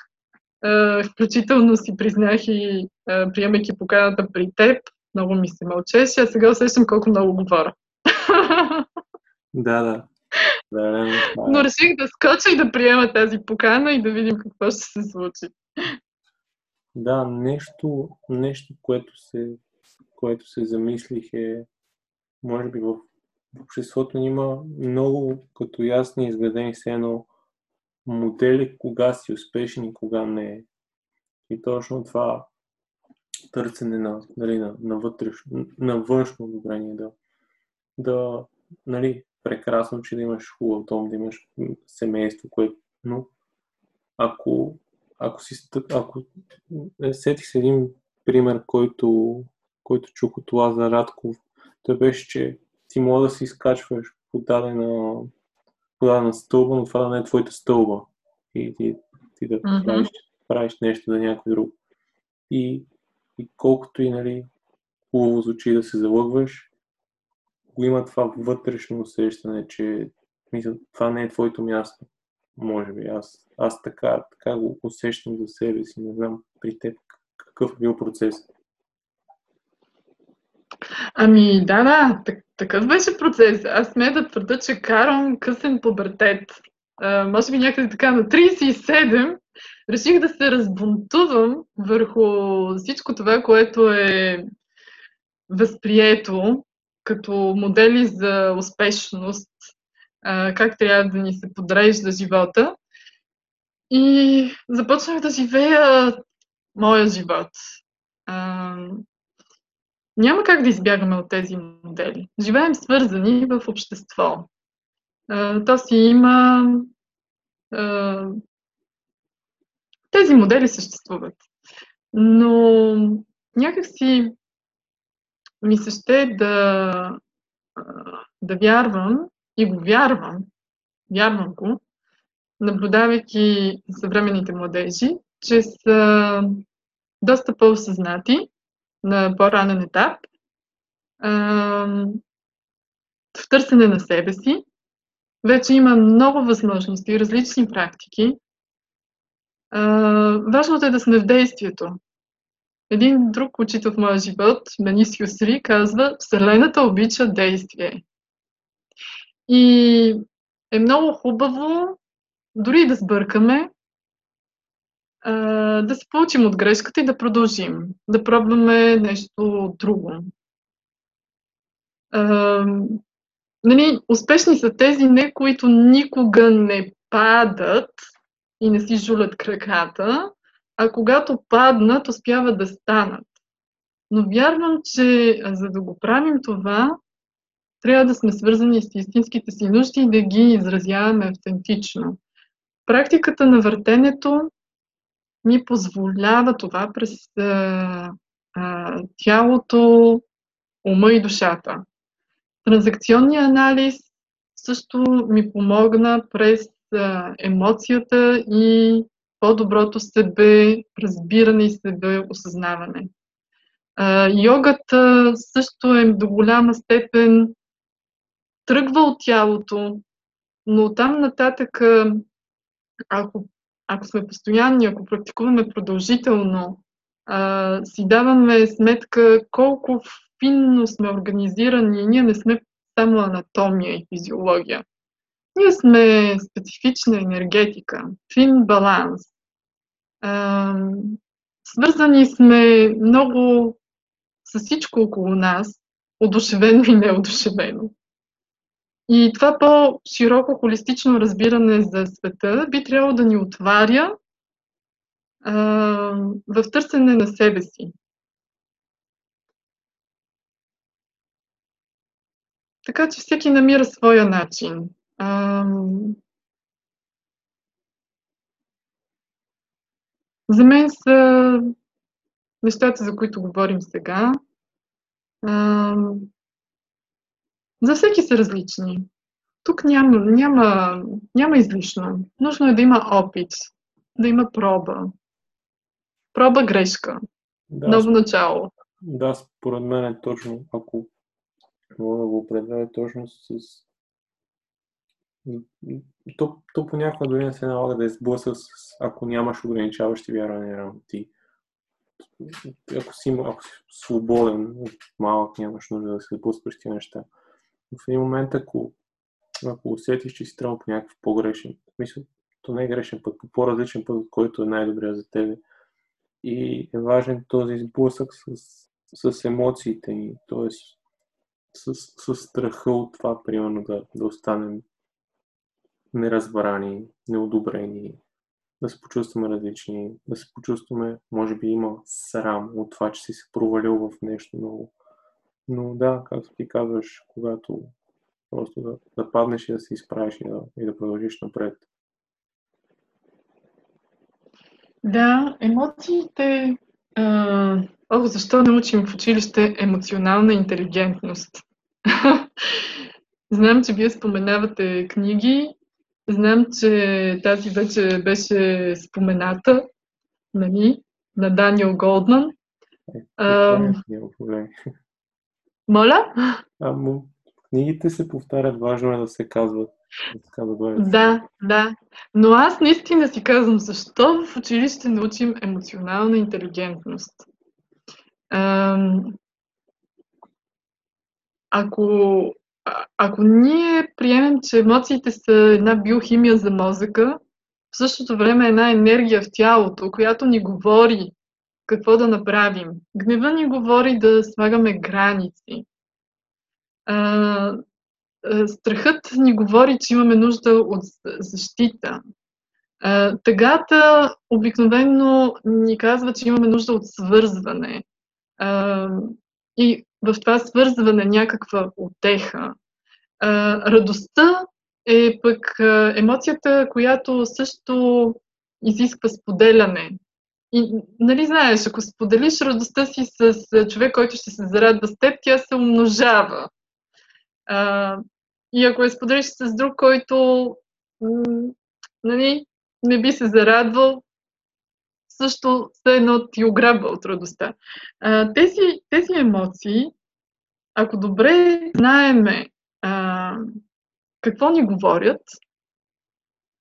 Включително си признах и приемайки поканата при теб, много ми се мълчеше, а сега усещам колко много говоря. Да, да. да, да, да. Но реших да скоча и да приема тази покана и да видим какво ще се случи. Да, нещо, нещо което, се, което се замислих е, може би в, обществото има много като ясни изградени се едно модели кога си успешен и кога не. И точно това търсене на, нали, на, на, вътрешно, на външно одобрение, да, да нали, прекрасно, че да имаш хубав дом, да имаш семейство, което, но ако ако си ако е, сетих се един пример, който, който чух от Лазар Радков, той беше, че ти може да си изкачваш по дадена, по дадена стълба, но това да не е твоята стълба. И ти, ти да mm-hmm. правиш, правиш нещо за някой друг. И, и колкото и нали, хубаво звучи да се залъгваш, го има това вътрешно усещане, че мисля, това не е твоето място. Може би аз, аз така, така го усещам за себе си. Не знам при теб какъв е бил процес. Ами да, да, так, такъв беше процес. Аз сме да твърда, че карам късен пубертет. А, може би някъде така на 37 реших да се разбунтувам върху всичко това, което е възприето като модели за успешност а, как трябва да ни се подрежда живота. И започнах да живея моя живот. А, няма как да избягаме от тези модели. Живеем свързани в общество. А, то си има. А, тези модели съществуват. Но някакси ми се ще да, да вярвам, и го вярвам, вярвам го, наблюдавайки съвременните младежи, че са доста по-осъзнати на по-ранен етап, в търсене на себе си. Вече има много възможности, различни практики. Важното е да сме в действието. един друг учител в моя живот, Менис Юсри, казва Вселената обича действие. И е много хубаво, дори да сбъркаме, да се получим от грешката и да продължим, да пробваме нещо друго. нали, успешни са тези не, които никога не падат и не си жулят краката, а когато паднат, успяват да станат. Но вярвам, че за да го правим това, трябва да сме свързани с истинските си нужди и да ги изразяваме автентично. Практиката на въртенето ми позволява това през а, а, тялото, ума и душата. Транзакционният анализ също ми помогна през а, емоцията и по-доброто себе разбиране и себе осъзнаване. А, йогата също е до голяма степен тръгва от тялото, но там нататък, ако, ако сме постоянни, ако практикуваме продължително, а, си даваме сметка колко финно сме организирани. Ние не сме само анатомия и физиология. Ние сме специфична енергетика, фин баланс. А, свързани сме много с всичко около нас, одушевено и неодушевено. И това по-широко холистично разбиране за света би трябвало да ни отваря а, в търсене на себе си. Така че всеки намира своя начин. А, за мен са нещата, за които говорим сега. А, за всеки са различни. Тук няма, няма, няма излишно. Нужно е да има опит, да има проба. Проба грешка. Да, Ново начало. Да, според мен е точно, ако мога да го определя точно с... То, то понякога дори не се налага да изблъса с, ако нямаш ограничаващи вярвания ти. Ако си, ако си свободен, малък, нямаш нужда да се сблъскваш тези неща в един момент, ако, ако усетиш, че си тръгнал по някакъв по-грешен, мисля, то не е грешен път, по по-различен път, който е най-добрия за тебе. И е важен този сблъсък с, с емоциите ни, т.е. С, с страха от това, примерно, да, да останем неразбрани, неодобрени, да се почувстваме различни, да се почувстваме, може би има срам от това, че си се провалил в нещо много но да, както ти казваш, когато просто да, да паднеш и да се изправиш и да, и да продължиш напред. Да, емоциите. А, о, защо не учим в училище емоционална интелигентност? Знам, че вие споменавате книги. Знам, че тази вече беше спомената нали, на Даниел Голдман. Е, а, няма проблем. Моля? А, книгите се повтарят, важно е да се казват. Да, да, да. Но аз наистина си казвам, защо в училище научим емоционална интелигентност? ако, ако ние приемем, че емоциите са една биохимия за мозъка, в същото време една енергия в тялото, която ни говори какво да направим. Гнева ни говори да слагаме граници. А, страхът ни говори, че имаме нужда от защита. А, тъгата обикновено ни казва, че имаме нужда от свързване. А, и в това свързване някаква отеха. Радостта е пък емоцията, която също изисква споделяне. И, нали знаеш, ако споделиш радостта си с човек, който ще се зарадва с теб, тя се умножава. А, и ако я споделиш с друг, който нали, не би се зарадвал, също все едно ти ограбва от радостта. А, тези, тези емоции, ако добре знаеме а, какво ни говорят,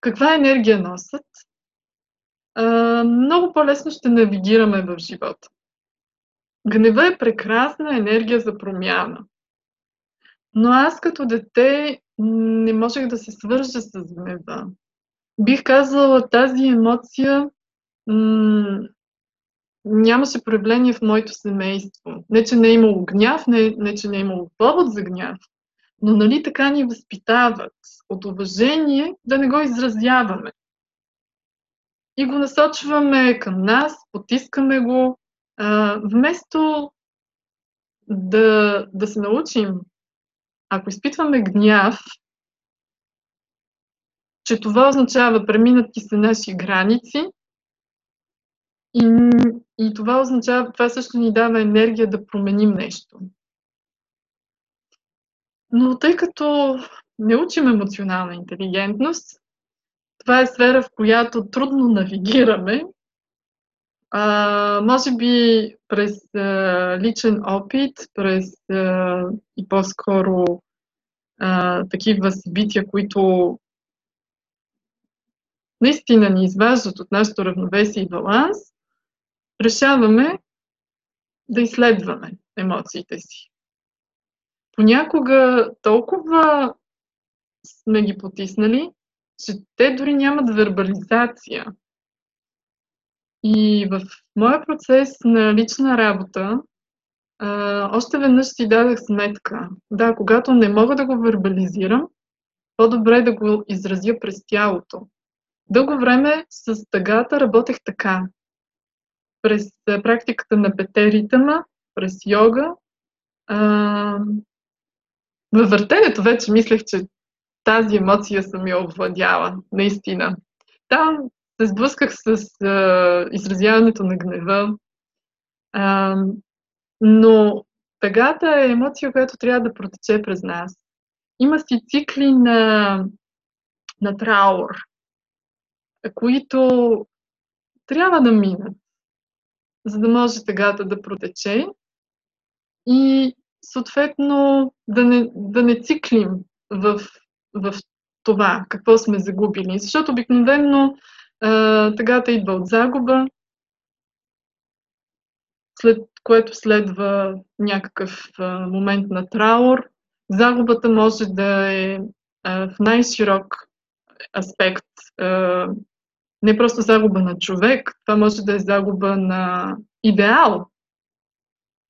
каква енергия носят, много по-лесно ще навигираме в живота. Гнева е прекрасна енергия за промяна. Но аз като дете не можех да се свържа с гнева. Бих казала, тази емоция м- нямаше проявление в моето семейство. Не, че не е имало гняв, не, не че не е имало повод за гняв, но нали така ни възпитават от уважение да не го изразяваме. И го насочваме към нас, потискаме го, вместо да, да се научим, ако изпитваме гняв, че това означава преминати се наши граници и, и това означава, това също ни дава енергия да променим нещо. Но тъй като не учим емоционална интелигентност, това е сфера, в която трудно навигираме. А, може би през а, личен опит, през а, и по-скоро а, такива събития, които наистина ни изваждат от нашето равновесие и баланс, решаваме да изследваме емоциите си. Понякога толкова сме ги потиснали, че те дори нямат вербализация. И в моя процес на лична работа, а, още веднъж си дадах сметка. Да, когато не мога да го вербализирам, по-добре да го изразя през тялото. Дълго време с тъгата работех така. През практиката на пете ритъма, през йога. А, във въртенето вече мислех, че тази емоция съм я овладяла, наистина. Там се сблъсках с а, изразяването на гнева, а, но тъгата е емоция, която трябва да протече през нас. Има си цикли на, на траур, които трябва да минат, за да може тъгата да протече и съответно да не, да не циклим в, в това, какво сме загубили. Защото обикновено тъгата идва от загуба, след което следва някакъв а, момент на траур. Загубата може да е а, в най-широк аспект. А, не просто загуба на човек, това може да е загуба на идеал.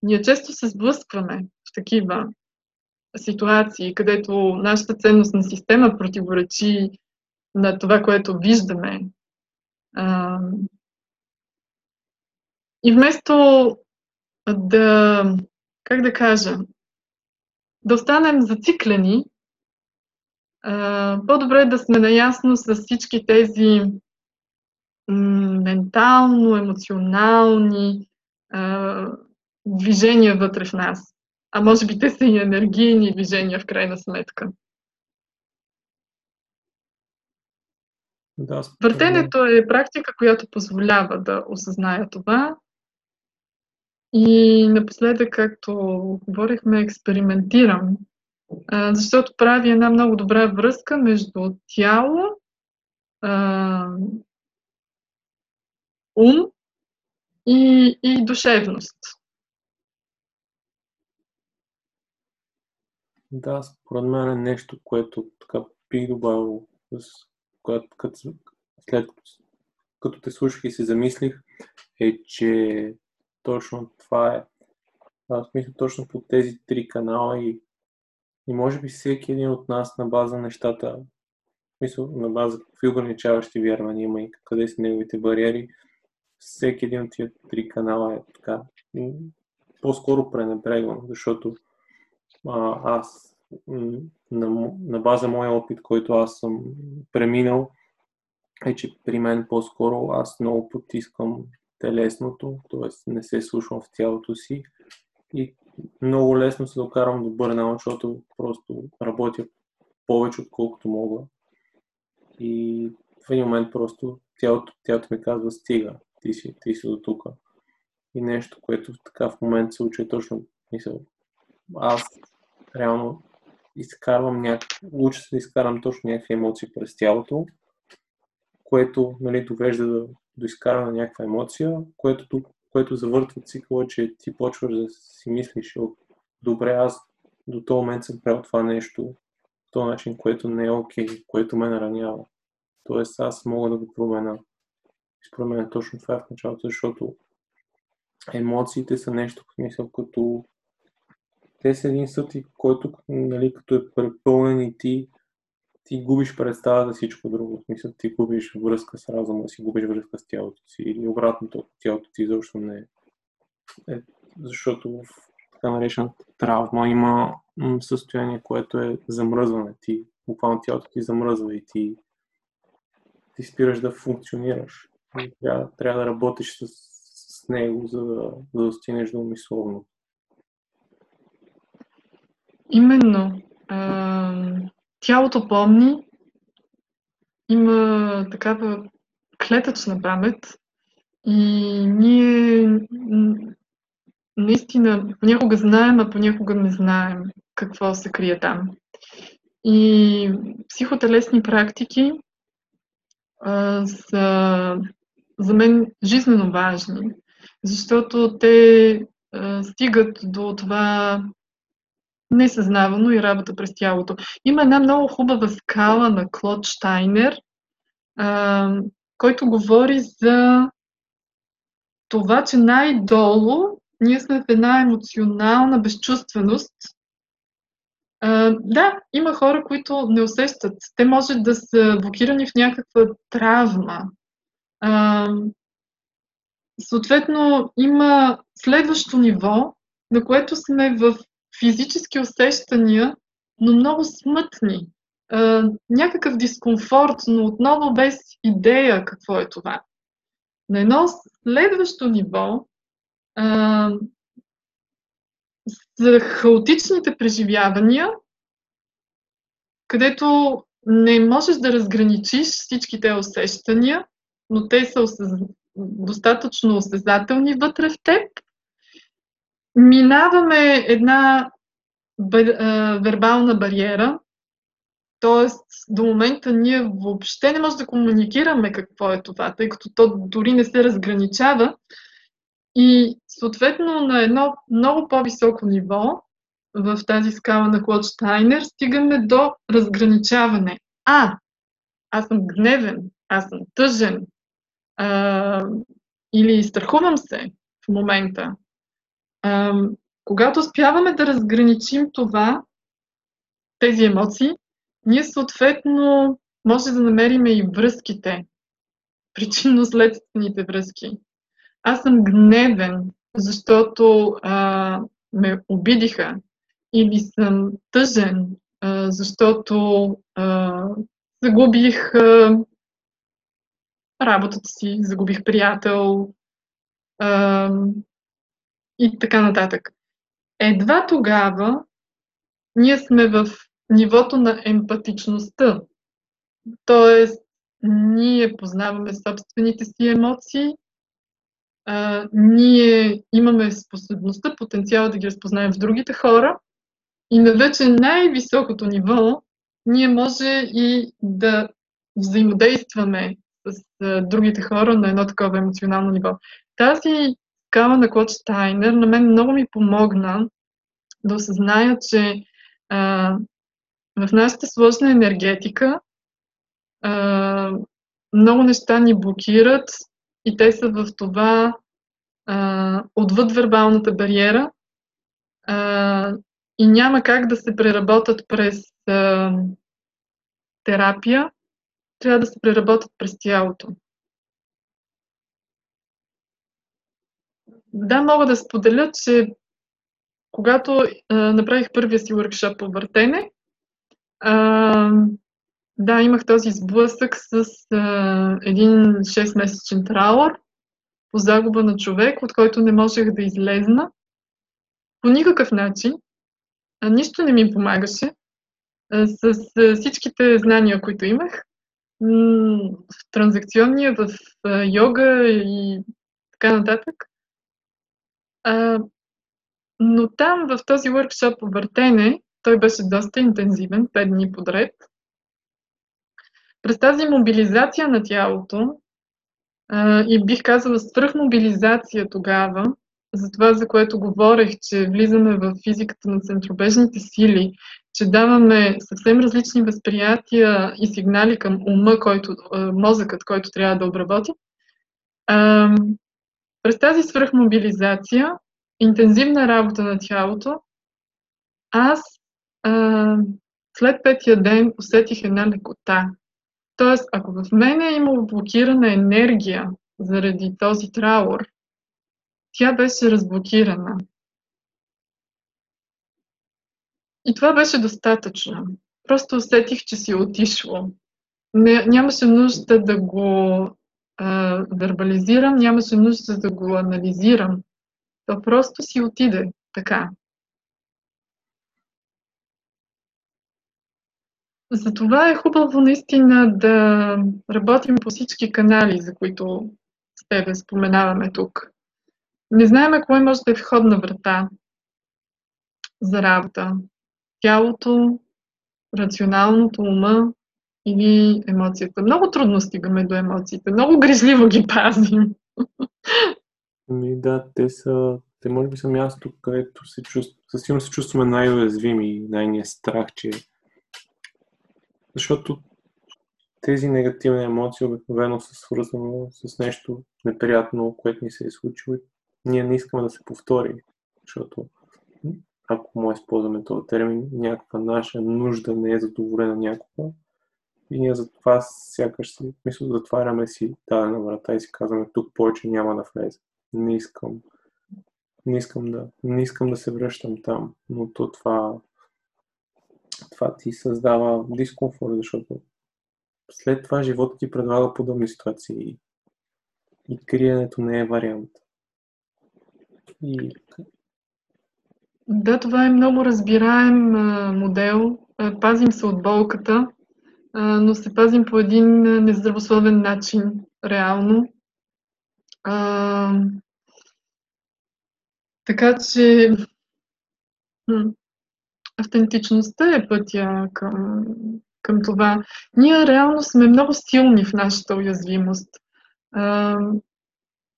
Ние често се сблъскваме в такива ситуации, където нашата ценностна система противоречи на това, което виждаме. И вместо да, как да кажа, да останем зациклени, по-добре да сме наясно с всички тези ментално, емоционални движения вътре в нас. А може би те са и енергийни движения в крайна сметка. Да, Въртенето е практика, която позволява да осъзная това. И напоследък, както говорихме, експериментирам, защото прави една много добра връзка между тяло, ум и, и душевност. Да, според мен е нещо, което така бих добавил, когато, като, след като те слушах и се замислих, е, че точно това е. Аз мисля точно по тези три канала и, и може би всеки един от нас на база нещата, мисля, на база какви ограничаващи вярвания има и къде са неговите бариери, всеки един от тия три канала е така по-скоро пренебрегван, защото а, аз на, на база моя опит, който аз съм преминал, е, че при мен по-скоро аз много потискам телесното, т.е. не се слушам в тялото си и много лесно се докарам до бърнаут, защото просто работя повече отколкото мога. И в един момент просто тялото, тялото ми казва стига, ти си, ти си до тук. И нещо, което така в момента се учи е точно, мисъл, аз реално изкарвам някакви, уча се да изкарам точно някакви емоции през тялото, което нали, довежда до, до изкарване на някаква емоция, което което завъртва цикъла, че ти почваш да си мислиш, добре, аз до този момент съм правил това нещо, по този начин, което не е окей, okay, което ме наранява. Тоест аз мога да го променя. И според мен точно това е в началото, защото емоциите са нещо в смисъл като те са един съд, който нали, като е препълнен и ти, ти губиш представа за всичко друго. В смисъл ти губиш връзка с разума си, губиш връзка с тялото си или обратното, тялото ти изобщо не е. е защото в така наречената травма има състояние, което е замръзване. Ти, буквално тялото ти замръзва и ти, ти спираш да функционираш. Трябва, трябва да работиш с, с него, за да, да достигнеш до мисловно. Именно. А, тялото помни, има такава клетъчна памет и ние наистина понякога знаем, а понякога не знаем какво се крие там. И психотелесни практики а, са за мен жизненно важни, защото те а, стигат до това несъзнавано и работа през тялото. Има една много хубава скала на Клод Штайнер, който говори за това, че най-долу ние сме в една емоционална безчувственост. Да, има хора, които не усещат. Те може да са блокирани в някаква травма. Съответно, има следващо ниво, на което сме в физически усещания, но много смътни. А, някакъв дискомфорт, но отново без идея какво е това. На едно следващо ниво а, за хаотичните преживявания, където не можеш да разграничиш всички те усещания, но те са достатъчно осезателни вътре в теб. Минаваме една бър... вербална бариера, т.е. до момента ние въобще не можем да комуникираме какво е това, тъй като то дори не се разграничава. И съответно на едно много по-високо ниво в тази скала на Клод Штайнер стигаме до разграничаване. А, аз съм гневен, аз съм тъжен, а, или страхувам се в момента. Когато успяваме да разграничим това, тези емоции, ние съответно може да намерим и връзките, причинно-следствените връзки. Аз съм гневен, защото а, ме обидиха. Или съм тъжен, а, защото а, загубих а, работата си, загубих приятел а, и така нататък. Едва тогава ние сме в нивото на емпатичността. Тоест, ние познаваме собствените си емоции, а, ние имаме способността, потенциала да ги разпознаем в другите хора и на вече най-високото ниво ние може и да взаимодействаме с а, другите хора на едно такова емоционално ниво. Тази скала на Клод Штайнер на мен много ми помогна да осъзная, че а, в нашата сложна енергетика а, много неща ни блокират и те са в това а, отвъд вербалната бариера а, и няма как да се преработят през а, терапия, трябва да се преработят през тялото. Да, мога да споделя, че когато а, направих първия си workshop по въртене, а, да, имах този сблъсък с а, един 6-месечен трауър по загуба на човек, от който не можех да излезна. По никакъв начин. А, нищо не ми помагаше. А, с, с всичките знания, които имах, в транзакционния, в а, йога и така нататък. А, но там, в този workshop по въртене, той беше доста интензивен, 5 дни подред. През тази мобилизация на тялото, А, и бих казала свръхмобилизация тогава, за това, за което говорех, че влизаме в физиката на центробежните сили, че даваме съвсем различни възприятия и сигнали към ума, който, мозъкът, който трябва да обработи. През тази свръхмобилизация, интензивна работа на тялото, аз а, след петия ден усетих една лекота. Тоест, ако в мене е имало блокирана енергия заради този траур, тя беше разблокирана. И това беше достатъчно. Просто усетих, че си отишло. Не, нямаше нужда да го а, вербализирам, нямаше нужда да го анализирам. То просто си отиде така. Затова е хубаво наистина да работим по всички канали, за които с тебе споменаваме тук. Не знаем кое може да е входна врата за работа. Тялото, рационалното ума или емоцията. Много трудно стигаме до емоциите. Много грижливо ги пазим. Ми да, те са, те може би са място, където се чувств, със сигурност се чувстваме най-уязвими и най-ният страх, че защото тези негативни емоции обикновено са свързани с нещо неприятно, което ни се е случило и ние не искаме да се повтори, защото ако му използваме този термин, някаква наша нужда не е задоволена някога и ние затова сякаш си, мисля, затваряме си дадена врата и си казваме тук повече няма да влезе. Не искам, не искам да, не искам да се връщам там, но то това това ти създава дискомфорт, защото след това живота ти предлага подобни ситуации и криенето не е вариант. И... Да, това е много разбираем модел. Пазим се от болката, но се пазим по един нездравословен начин, реално. А, така че автентичността е пътя към, към това. Ние реално сме много силни в нашата уязвимост.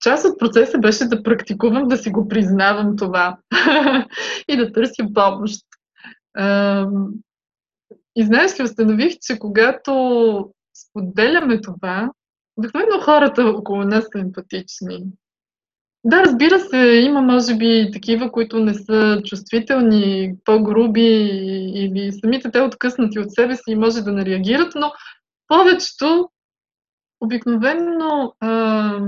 Част от процеса беше да практикувам, да си го признавам това и да търся помощ. И знаеш ли, установих, че когато споделяме това, обикновено хората около нас са емпатични. Да, разбира се, има може би такива, които не са чувствителни, по-груби или самите те откъснати от себе си и може да не реагират, но повечето обикновено а,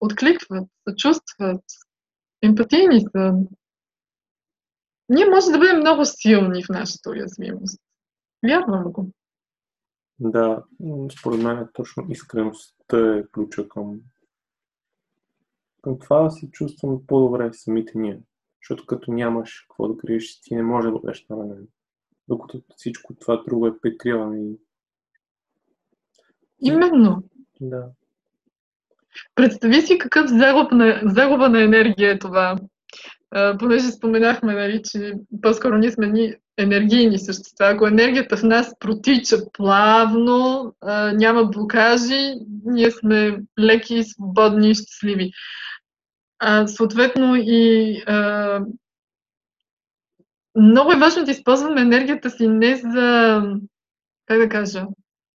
откликват, съчувстват, емпатийни са. Ние може да бъдем много силни в нашата уязвимост. Вярвам го. Да, според мен е точно искреността е ключа към към това да се чувстваме по-добре самите ние. Защото като нямаш какво да криеш, ти не може да бъдеш на мен. Докато всичко това друго е прикриване и... Именно. Да. Представи си какъв загуб на, загуба на енергия е това. Понеже споменахме, нали, че по-скоро ние сме ни енергийни същества. Ако енергията в нас протича плавно, няма блокажи, ние сме леки, свободни и щастливи. А, съответно и а, много е важно да използваме енергията си не за, как да кажа,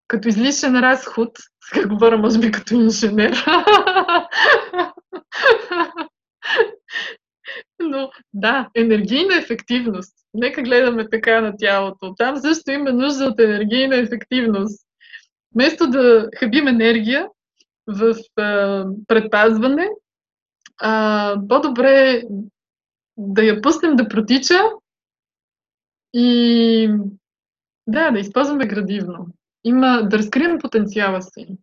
като излишен разход, сега говоря може би като инженер, но да, енергийна ефективност. Нека гледаме така на тялото. Там също има нужда от енергийна ефективност. Вместо да хабим енергия в а, предпазване, а, по-добре да я пуснем да протича и да, да използваме градивно. Има да разкрием потенциала си.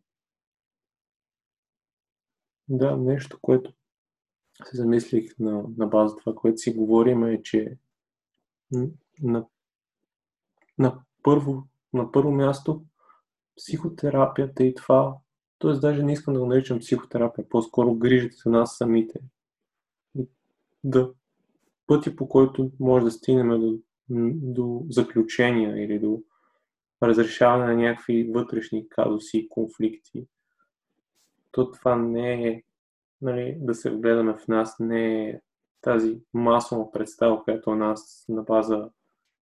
Да, нещо, което се замислих на, на база това, което си говорим е, че на, на, първо, на първо място психотерапията и това Тоест, даже не искам да го наричам психотерапия, по-скоро грижите за нас самите. Да, пъти по който може да стигнем до, до заключения или до разрешаване на някакви вътрешни казуси и конфликти. то това не е нали, да се вгледаме в нас, не е тази масова представа, която у нас на база,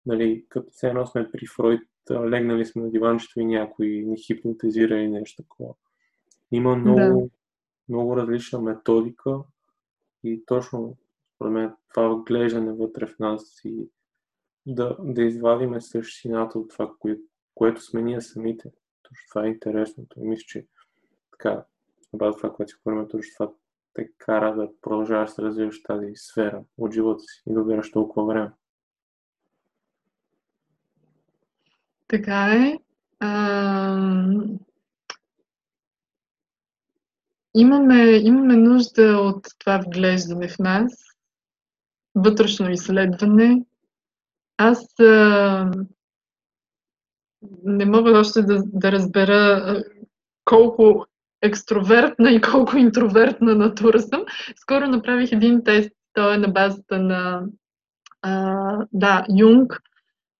нали, като все едно сме при Фройд, легнали сме на диванчето и някой ни хипнотизира или нещо такова. Има много, да. много различна методика и точно, според мен, това вглеждане вътре в нас и да, да извадиме същината от това, кое, което сме ние самите. Точно това е интересното. И мисля, че така, на база това, което си говорим, точно това те кара да продължаваш да развиваш тази сфера от живота си и да отделяш толкова време. Така е. А, имаме, имаме нужда от това вглеждане в нас, вътрешно изследване. Аз а, не мога още да, да разбера колко екстровертна и колко интровертна натура съм. Скоро направих един тест, той е на базата на а, да, Юнг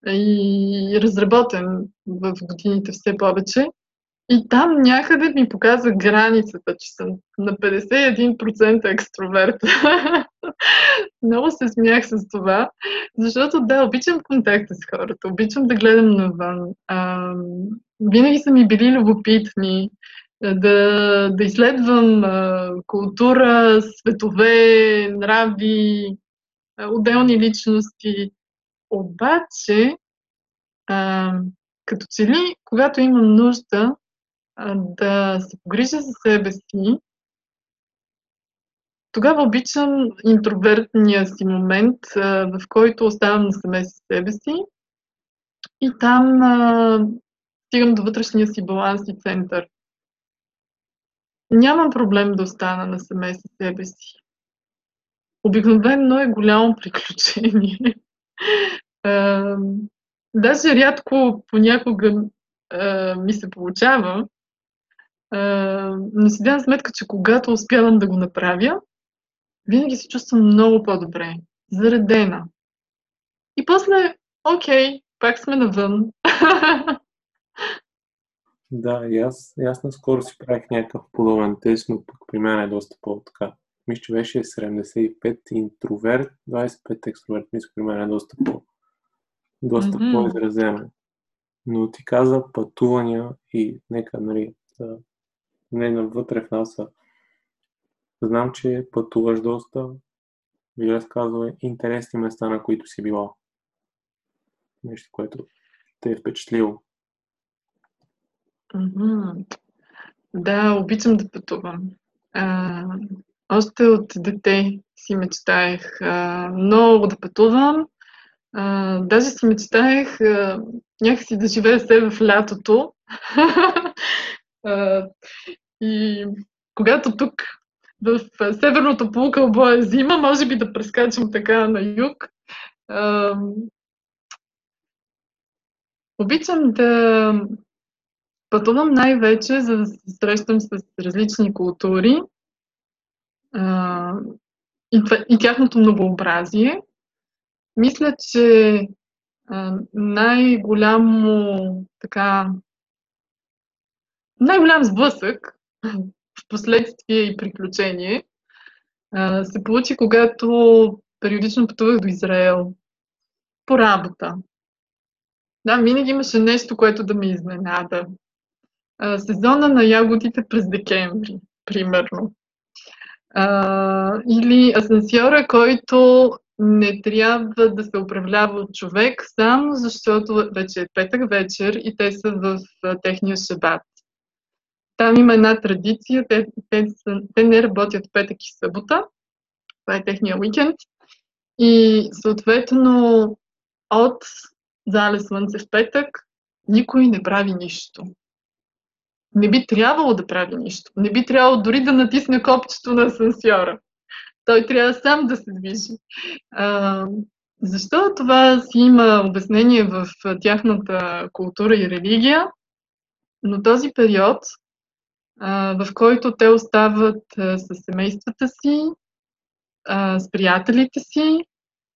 и разработен в годините все повече. И там някъде ми показа границата, че съм на 51% екстроверт. Много се смях с това, защото да, обичам контакта с хората, обичам да гледам навън. А, винаги са ми били любопитни, да, да изследвам култура, светове, нрави, отделни личности. Обаче, като че ли, когато имам нужда да се погрижа за себе си, тогава обичам интровертния си момент, в който оставам насаме с себе си и там стигам до вътрешния си баланс и център. Нямам проблем да остана насаме с себе си. Обикновено е голямо приключение. даже рядко понякога ми се получава, но си дам сметка, че когато успявам да го направя, винаги се чувствам много по-добре, заредена. И после, окей, пак сме навън. Да, и аз, и аз наскоро си правих някакъв подобен тест, но пък при мен е доста по-така. Мисля, че беше 75 интроверт, 25 екстроверт. Мисля, при мен е доста, по, доста mm-hmm. по-изразено. Но ти каза пътувания и нека, нали, да, не навътре в нас. Знам, че пътуваш доста. Ви разказва интересни места, на които си била. Нещо, което те е впечатлило. Да, обичам да пътувам. А, още от дете си мечтаех а, много да пътувам. А, даже си мечтаех а, някакси да живея се в лятото. а, и когато тук в северното полукълбо е зима, може би да прескачам така на юг. А, обичам да Пътувам най-вече, за да се срещам с различни култури а, и, и тяхното многообразие. Мисля, че най-голямо така най-голям сблъсък в последствие и приключение а, се получи, когато периодично пътувах до Израел по работа. Да, винаги имаше нещо, което да ме изненада сезона на ягодите през декември, примерно. А, или асансьора, който не трябва да се управлява от човек, само защото вече е петък вечер и те са в техния шабат. Там има една традиция, те, те, са, те не работят петък и събота, това е техния уикенд, и съответно от зале слънце в петък никой не прави нищо не би трябвало да прави нищо. Не би трябвало дори да натисне копчето на асансьора. Той трябва сам да се движи. А, защо това си има обяснение в тяхната култура и религия, но този период, а, в който те остават с семействата си, а, с приятелите си,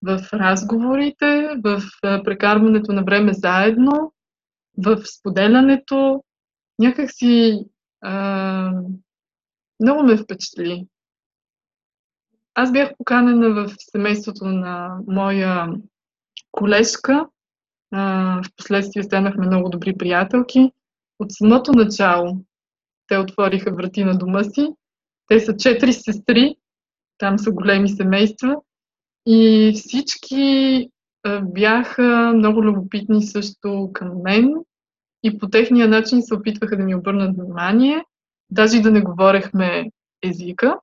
в разговорите, в прекарването на време заедно, в споделянето, някак си а, много ме впечатли. Аз бях поканена в семейството на моя колежка. В последствие станахме много добри приятелки. От самото начало те отвориха врати на дома си. Те са четири сестри, там са големи семейства. И всички бяха много любопитни също към мен и по техния начин се опитваха да ми обърнат внимание, даже да не говорехме езика.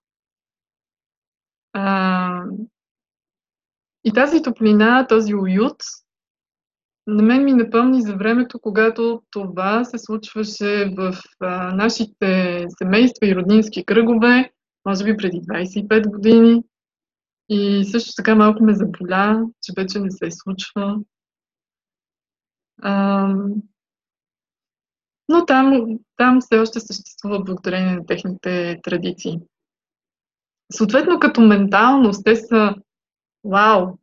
А, и тази топлина, този уют, на мен ми напомни за времето, когато това се случваше в а, нашите семейства и роднински кръгове, може би преди 25 години. И също така малко ме заболя, че вече не се случва. А, но там, там все още съществува благодарение на техните традиции. Съответно, като менталност, те са вау,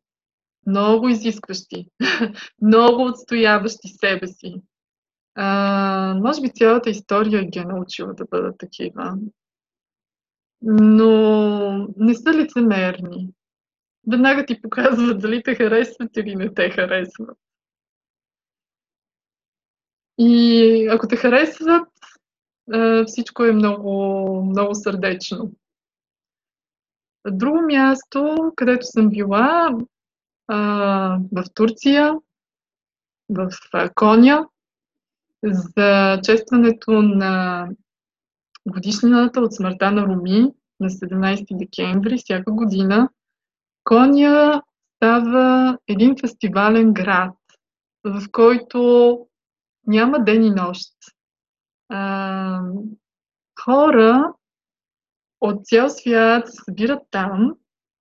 много изискващи, много отстояващи себе си. А, може би цялата история ги е научила да бъдат такива. Но не са лицемерни. Веднага ти показват дали те харесват или не те харесват. И ако те харесват, всичко е много, много сърдечно. Друго място, където съм била, в Турция, в Коня, за честването на годишнината от смъртта на Руми на 17 декември всяка година. Коня става един фестивален град, в който няма ден и нощ. А, хора от цял свят се събират там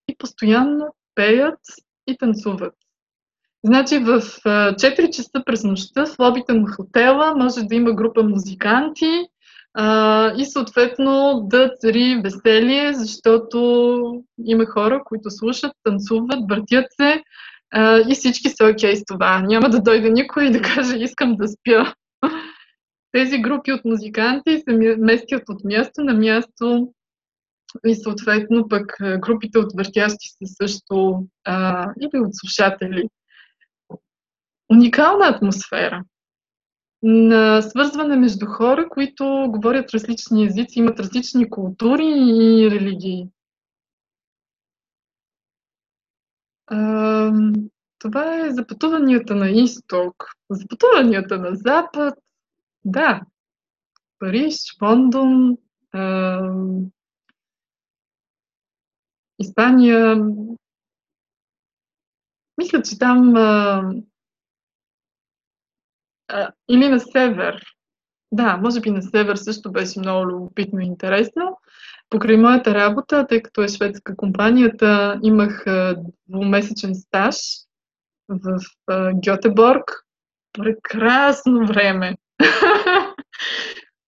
и постоянно пеят и танцуват. Значи в 4 часа през нощта в лобите на хотела може да има група музиканти а, и съответно да цари веселие, защото има хора, които слушат, танцуват, въртят се а, и всички са окей okay с това. Няма да дойде никой и да каже искам да спя. Тези групи от музиканти се местят от място на място и съответно пък групите от въртящи се също а, или от слушатели. Уникална атмосфера на свързване между хора, които говорят различни езици, имат различни култури и религии. Това е за пътуванията на изток. За пътуванията на запад, да. Париж, Лондон, а, Испания. Мисля, че там а, а, или на север. Да, може би на север също беше много любопитно и интересно. Покрай моята работа, тъй като е шведска компанията, имах двумесечен стаж в Гьотеборг. Прекрасно време!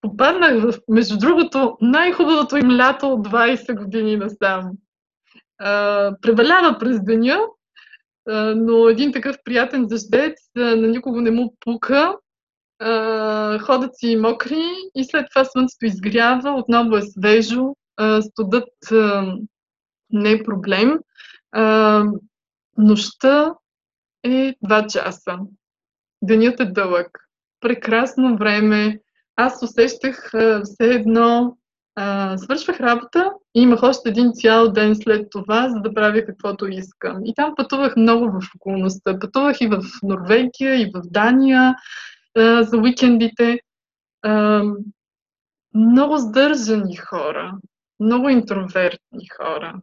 Попаднах в, между другото, най-хубавото им лято от 20 години насам. Превалява през деня, но един такъв приятен дъждец на никого не му пука. Ходят си мокри и след това слънцето изгрява, отново е свежо, студът не е проблем. Нощта е 2 часа. Денят е дълъг. Прекрасно време. Аз усещах все едно свършвах работа и имах още един цял ден след това, за да правя каквото искам. И там пътувах много в околността. Пътувах и в Норвегия, и в Дания за уикендите. Много сдържани хора, много интровертни хора.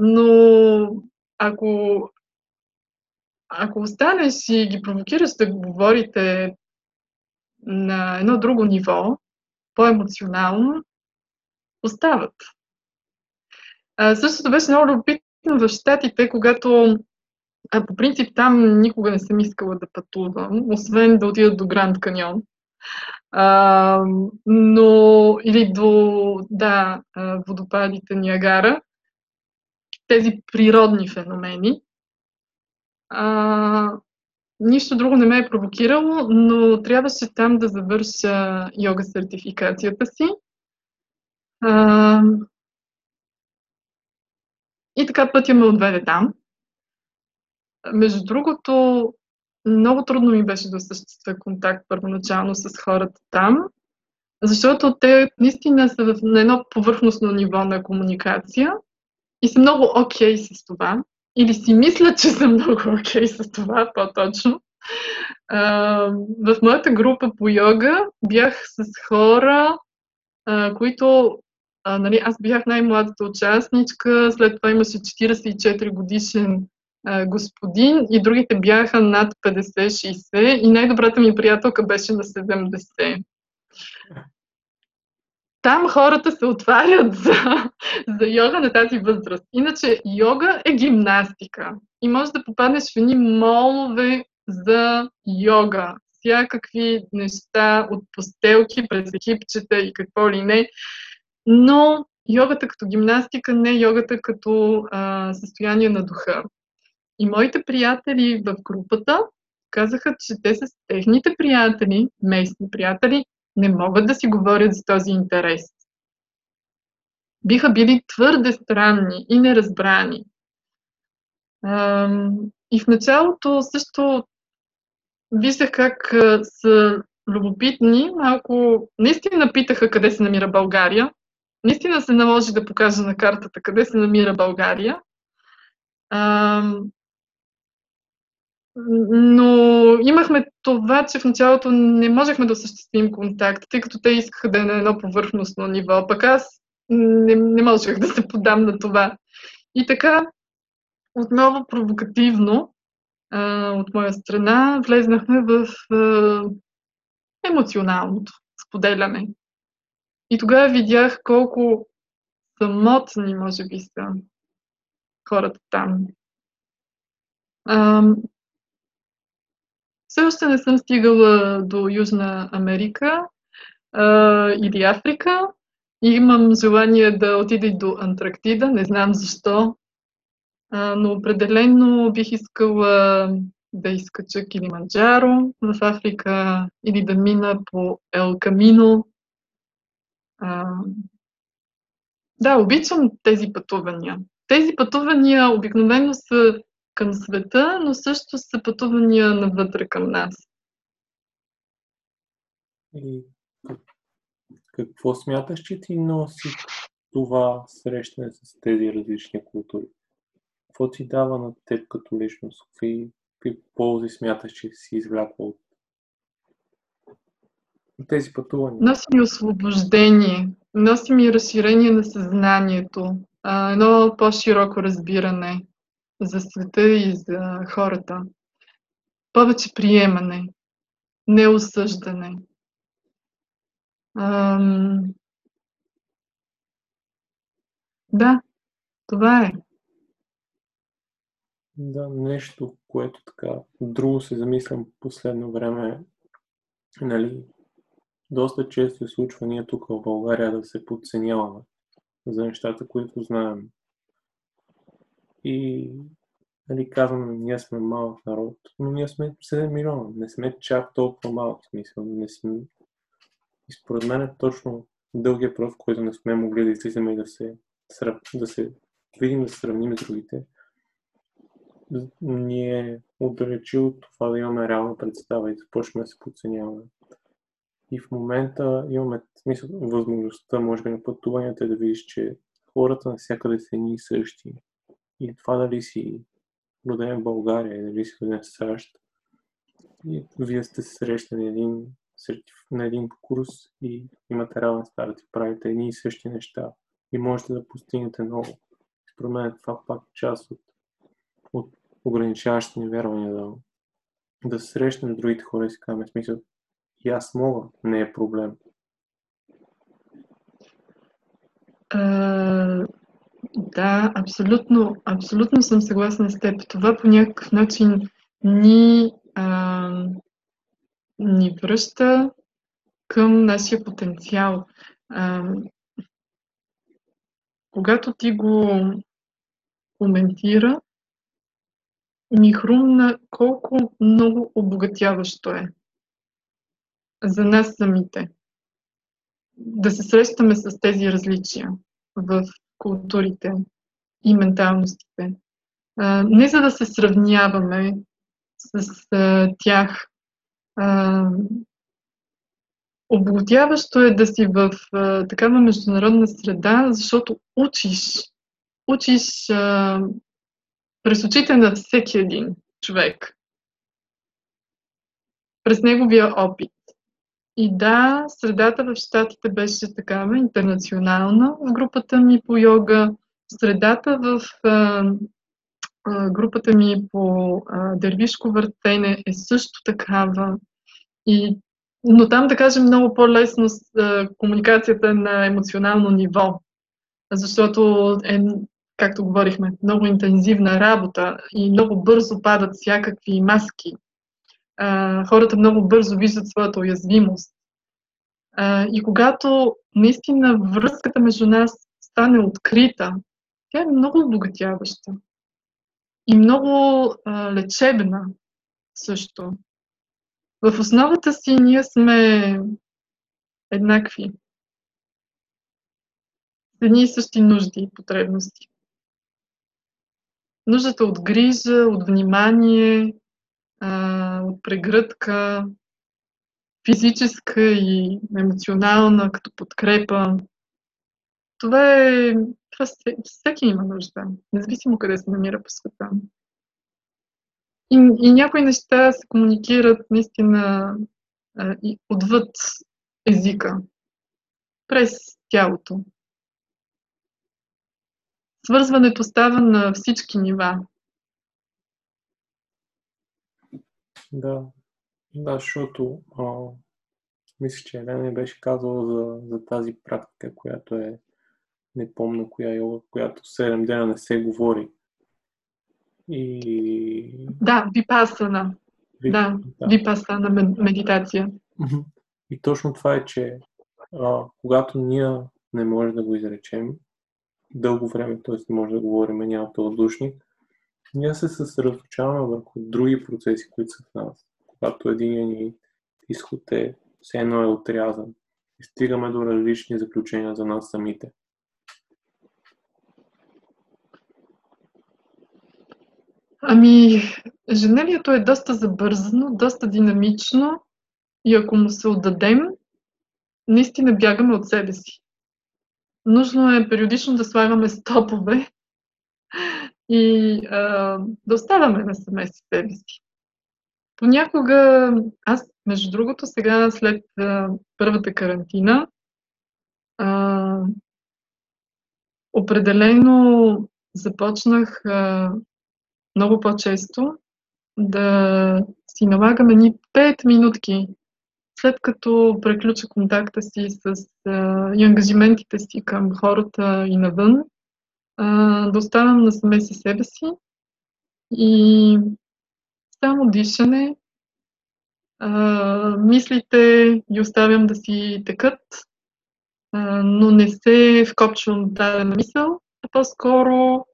Но ако, ако останеш и ги провокираш да говорите на едно друго ниво, по-емоционално, остават. Същото беше много любопитно в Штатите, когато а, по принцип там никога не съм искала да пътувам, освен да отида до Гранд Каньон. А, но или до да, водопадите Ниагара, тези природни феномени. А, Нищо друго не ме е провокирало, но трябваше там да завърша йога сертификацията си. А, и така пътя ме отведе там. Между другото, много трудно ми беше да осъществя контакт първоначално с хората там, защото те наистина са на едно повърхностно ниво на комуникация и са много окей okay с това. Или си мисля, че съм много окей okay с това, по-точно. в моята група по йога бях с хора, а, които а, нали, аз бях най-младата участничка, след това имаше 44 годишен господин и другите бяха над 50-60 и най-добрата ми приятелка беше на 70. Там хората се отварят за, за йога на тази възраст. Иначе йога е гимнастика и може да попаднеш в едни молове за йога. Всякакви неща от постелки през екипчета и какво ли не. Но йогата като гимнастика, не йогата като а, състояние на духа. И моите приятели в групата казаха, че те с техните приятели, местни приятели, не могат да си говорят за този интерес. Биха били твърде странни и неразбрани. И в началото също виждах как са любопитни, малко наистина питаха къде се намира България. Наистина се наложи да покажа на картата къде се намира България. Но имахме това, че в началото не можехме да осъществим контакт, тъй като те искаха да е на едно повърхностно ниво, пък аз не, не можех да се подам на това. И така, отново провокативно, а, от моя страна, влезнахме в а, емоционалното споделяне. И тогава видях колко самотни, може би, са хората там. А, все още не съм стигала до Южна Америка а, или Африка. Имам желание да отида и до Антарктида. Не знам защо, а, но определено бих искала да изкача Килиманджаро в Африка или да мина по Ел Камино. А, да, обичам тези пътувания. Тези пътувания обикновено са към света, но също са пътувания навътре към нас. И какво смяташ, че ти носи това срещане с тези различни култури? Какво ти дава на теб като личност? Какви, какви ползи смяташ, че си извлякла от тези пътувания? Носи ми освобождение, носи ми разширение на съзнанието, едно по-широко разбиране за света и за хората. Повече приемане, неосъждане. Ам... Да, това е. Да, нещо, което така друго се замислям последно време, нали, доста често се случва ние тук в България да се подценяваме за нещата, които знаем. И нали, казваме, ние сме малък народ, но ние сме 7 милиона. Не сме чак толкова малък смисъл. Не сме... И според мен е точно дългия път, в който не сме могли да излизаме и да се, да се видим, да сравним с другите, ни е отдалечил от това да имаме реална представа и да почнем да се подценяваме. И в момента имаме смисъл, възможността, може би на пътуванията, да видиш, че хората навсякъде са едни и същи. И това дали си роден в България, дали си роден в САЩ, и вие сте се срещали един, на един курс и имате равен старт и правите едни и същи неща и можете да постигнете много. Според мен това пак част от, от ограничаващите ни вярвания да, да срещнем другите хора и си казваме смисъл и аз мога, не е проблем. Да, абсолютно, абсолютно съм съгласна с теб. Това по някакъв начин ни, а, ни връща към нашия потенциал. А, когато ти го коментира, ми хрумна колко много обогатяващо е за нас самите. да се срещаме с тези различия в културите и менталностите. Не за да се сравняваме с тях. Обогатяващо е да си в такава международна среда, защото учиш. Учиш през очите на всеки един човек. През неговия опит. И да, средата в Штатите беше такава, интернационална в групата ми по йога. Средата в а, а, групата ми по а, дервишко въртене е също такава. И, но там, да кажем, много по-лесно с а, комуникацията на емоционално ниво. Защото е, както говорихме, много интензивна работа и много бързо падат всякакви маски а, хората много бързо виждат своята уязвимост. А, и когато наистина връзката между нас стане открита, тя е много обогатяваща и много а, лечебна също. В основата си ние сме еднакви. Едни и същи нужди и потребности. Нуждата от грижа, от внимание, от прегръдка, физическа и емоционална, като подкрепа. Това е. Това всеки има нужда, независимо къде се намира по света. И, и някои неща се комуникират наистина а, и отвъд езика, през тялото. Свързването става на всички нива. Да, да, защото а, мисля, че Елена не беше казала за, за тази практика, която е, не помня коя йога, която 7 дена не се говори. И... Да, випасана. Ви... Да, да, випасана медитация. И точно това е, че а, когато ние не можем да го изречем, дълго време, т.е. не може да говорим, няма този ние се съсредоточаваме върху други процеси, които са в нас. Когато един ни изход е все едно е отрязан. И стигаме до различни заключения за нас самите. Ами, ежедневието е доста забързано, доста динамично и ако му се отдадем, наистина бягаме от себе си. Нужно е периодично да слагаме стопове и а, да оставаме на саме себе си. Понякога, аз, между другото, сега след а, първата карантина, а, определено започнах а, много по-често да си налагаме ни 5 минутки, след като преключа контакта си с а, и ангажиментите си към хората и навън, а, да оставам насаме си себе си и само дишане, а, мислите ги оставям да си текат, а, но не се вкопчвам в дадена мисъл, а по-скоро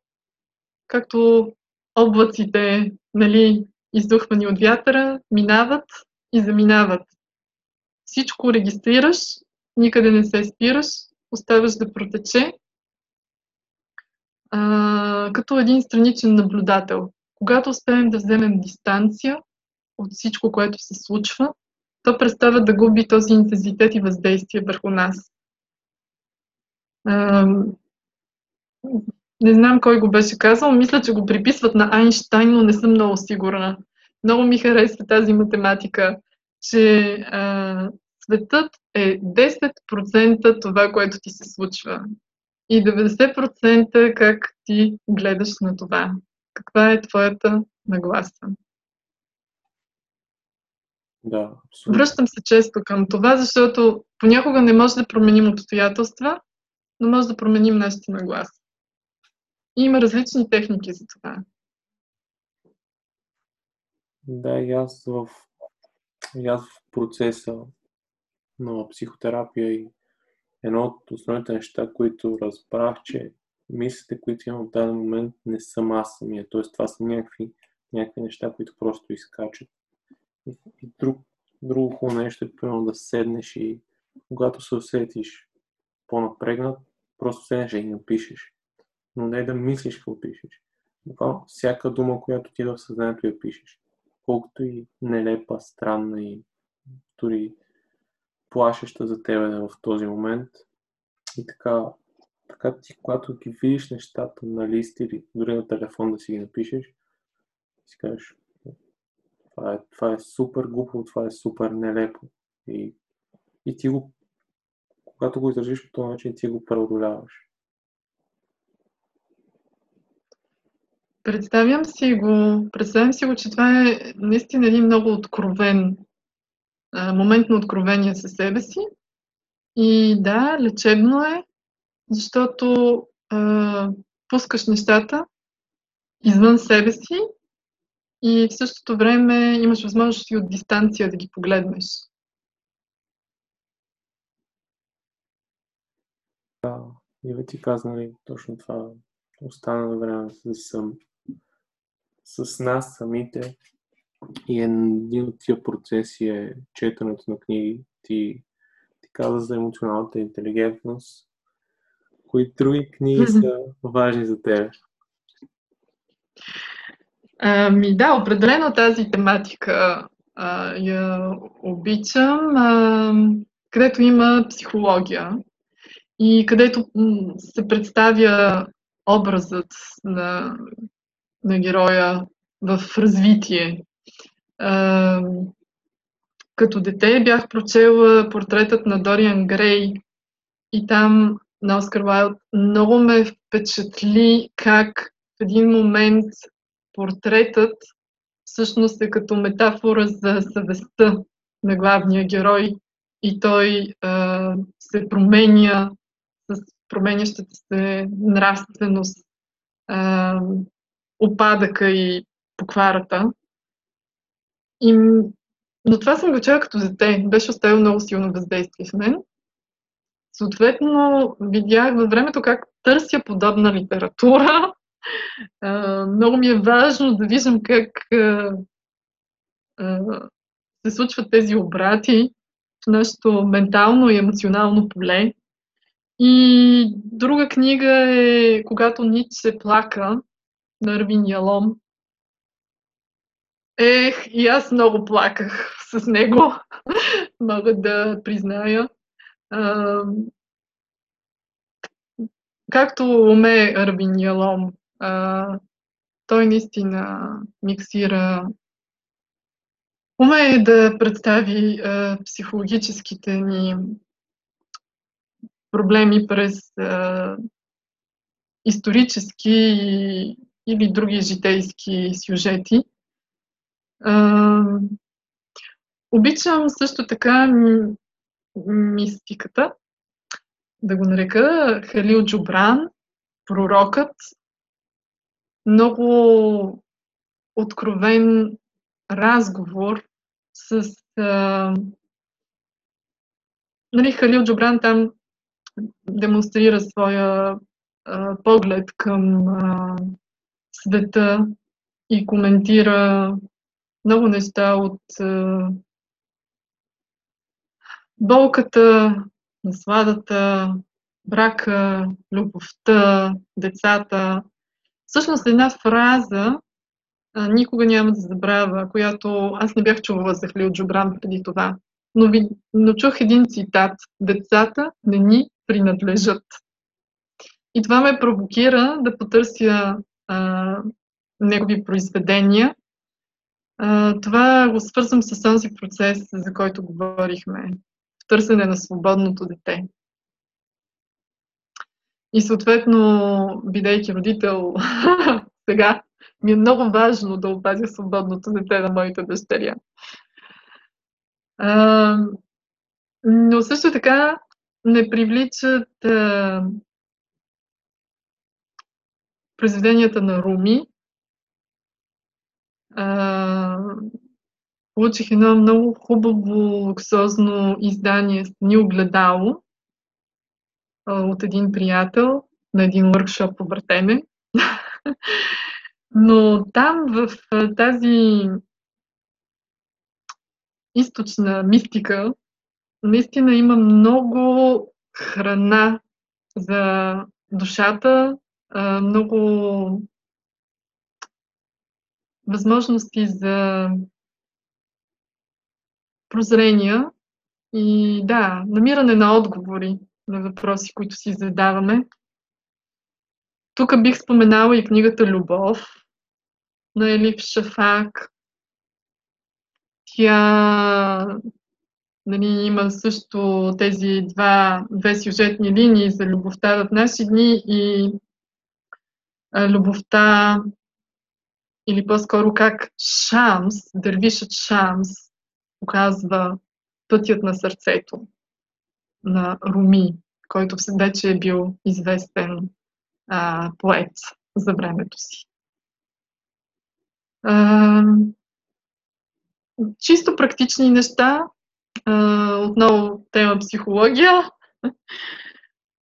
както облаците, нали, издухвани от вятъра, минават и заминават. Всичко регистрираш, никъде не се спираш, оставаш да протече а, като един страничен наблюдател. Когато успеем да вземем дистанция от всичко, което се случва, то представя да губи този интензитет и въздействие върху нас. А, не знам кой го беше казал, мисля, че го приписват на Айнштайн, но не съм много сигурна. Много ми харесва тази математика, че а, светът е 10% това, което ти се случва и 90% как ти гледаш на това. Каква е твоята нагласа? Да, абсолютно. Връщам се често към това, защото понякога не може да променим обстоятелства, но може да променим нашата нагласа. И има различни техники за това. Да, и аз в, и аз в процеса на психотерапия и едно от основните неща, които разбрах, че мислите, които имам в даден момент, не съм аз самия. Т.е. това са някакви, някакви неща, които просто изкачат. И, друг, друго хубаво нещо е примерно да седнеш и когато се усетиш по-напрегнат, просто седнеш и напишеш. Но не да мислиш какво пишеш. Буквално всяка дума, която ти е в съзнанието я пишеш. Колкото и нелепа, странна и дори плашеща за тебе в този момент. И така, така ти, когато ги видиш нещата на лист или дори на телефон да си ги напишеш, си кажеш, това е, това е супер глупо, това е супер нелепо. И, и ти го, когато го изразиш по този начин, ти го преодоляваш. Представям си го, представям си го, че това е наистина един много откровен момент на откровение със себе си. И да, лечебно е, защото а, пускаш нещата извън себе си и в същото време имаш възможност и от дистанция да ги погледнеш. Да, и ти каза, нали, точно това остана на време с, съм, с нас самите. И един от тия процеси е четенето на книги. Ти, ти каза за емоционалната интелигентност. Кои други книги са важни за теб? Ами да, определено тази тематика а, я обичам, а, където има психология и където се представя образът на, на героя в развитие. Като дете бях прочела портретът на Дориан Грей и там на Оскар Уайлд много ме впечатли как в един момент портретът всъщност е като метафора за съвестта на главния герой и той а, се променя с променящата се нравственост, а, опадъка и покварата. И, но това съм го чела като дете. Беше оставил много силно въздействие в мен. Съответно, видях във времето как търся подобна литература много ми е важно да виждам как се случват тези обрати в нашето ментално и емоционално поле. И друга книга е Когато Ницше плака на Арвин Ялом. Ех, и аз много плаках с него, мога да призная. както уме Арвин Ялом а, той наистина миксира, умее да представи а, психологическите ни проблеми през а, исторически или други житейски сюжети. Обичам също така мистиката, да го нарека Халил Джубран, пророкът, много откровен разговор с а, нали, Халил Джобран там демонстрира своя а, поглед към а, света и коментира много неща от а, болката, насладата, брака, любовта, децата. Всъщност една фраза а, никога няма да забравя, която аз не бях чувала за Хлил Джубран преди това. Но, ви, но чух един цитат. Децата не ни принадлежат. И това ме провокира да потърся а, негови произведения. Това го свързвам с този процес, за който говорихме. В търсене на свободното дете. И съответно, бидейки родител сега, ми е много важно да опазя свободното дете на моите дъщеря. Но също така не привличат а, произведенията на Руми. А, получих едно много хубаво, луксозно издание с ни огледало от един приятел на един въркшоп по въртене. Но там в тази източна мистика наистина има много храна за душата, много възможности за прозрения и да, намиране на отговори на въпроси, които си задаваме. Тук бих споменала и книгата Любов на Елиф Шафак. Тя нали, има също тези два, две сюжетни линии за любовта в наши дни и любовта или по-скоро как Шамс, дървишът Шамс, показва пътят на сърцето на Руми, който вече е бил известен а, поет за времето си. А, чисто практични неща, а, отново тема психология.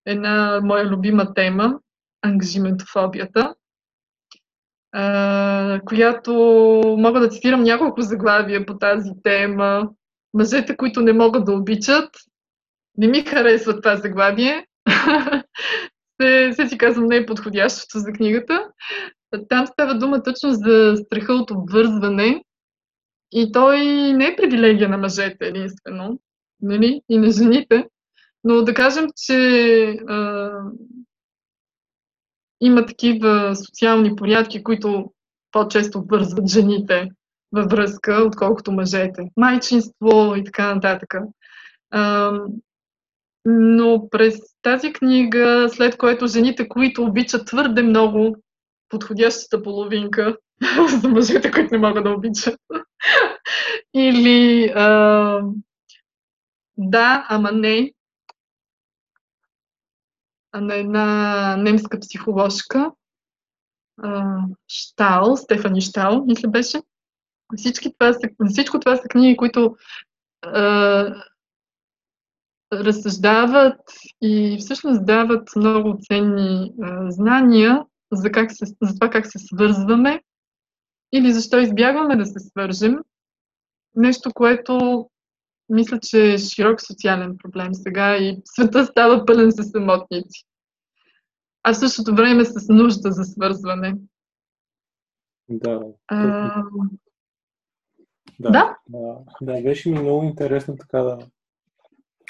Една моя любима тема ангажиментофобията, която мога да цитирам няколко заглавия по тази тема. Мъжете, които не могат да обичат, не ми харесва това заглавие. се, се си казвам, не е подходящото за книгата. Там става дума точно за страха от обвързване. И той не е привилегия на мъжете единствено, нали? и на жените. Но да кажем, че има такива социални порядки, които по-често вързват жените във връзка, отколкото мъжете. Майчинство и така нататък. А, но през тази книга, след което жените, които обичат твърде много подходящата половинка за мъжете, които не могат да обичат, или а, да, ама не, на една немска психоложка, Штал, Стефани Штал, мисля беше. Всички това са, всичко това са книги, които а, разсъждават и всъщност дават много ценни а, знания за, как се, за това как се свързваме или защо избягваме да се свържем. Нещо, което мисля, че е широк социален проблем сега и света става пълен с самотници. А в същото време с нужда за свързване. Да. А... Да, да? да, да, беше ми много интересно така да,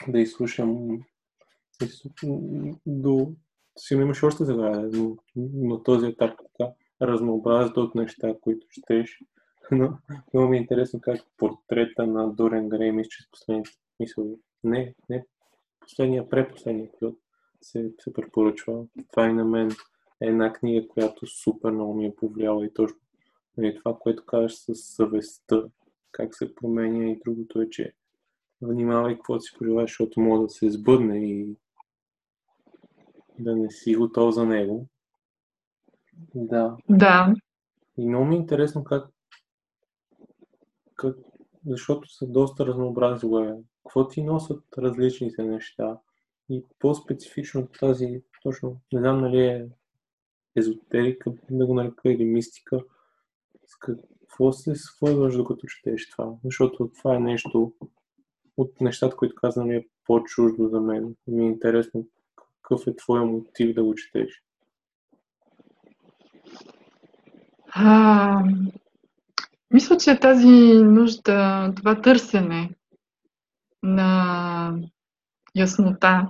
да изслушам. До сигурно имаш още заглавия, но на този етап така разнообразието от неща, които четеш. Но много ми е интересно как портрета на Дорен Грей, мисля, че с последните, мисъл, не, не последния, препоследния епизод се, се препоръчва. Това и на мен е една книга, която супер много ми е повлияла и точно нали, това, което казваш с съвестта, как се променя и другото е, че внимавай какво си пожелаеш, защото може да се сбъдне и да не си готов за него. Да. Да. И много ми е интересно как, как защото са доста разнообразни Какво ти носят различните неща? И по-специфично тази, точно, не знам нали е езотерика, да го нарека, или мистика, с какво се свързваш докато четеш това? Защото това е нещо от нещата, които казвам, е по-чуждо за мен. Ми е интересно какъв е твоя мотив да го четеш. А, мисля, че тази нужда, това търсене на яснота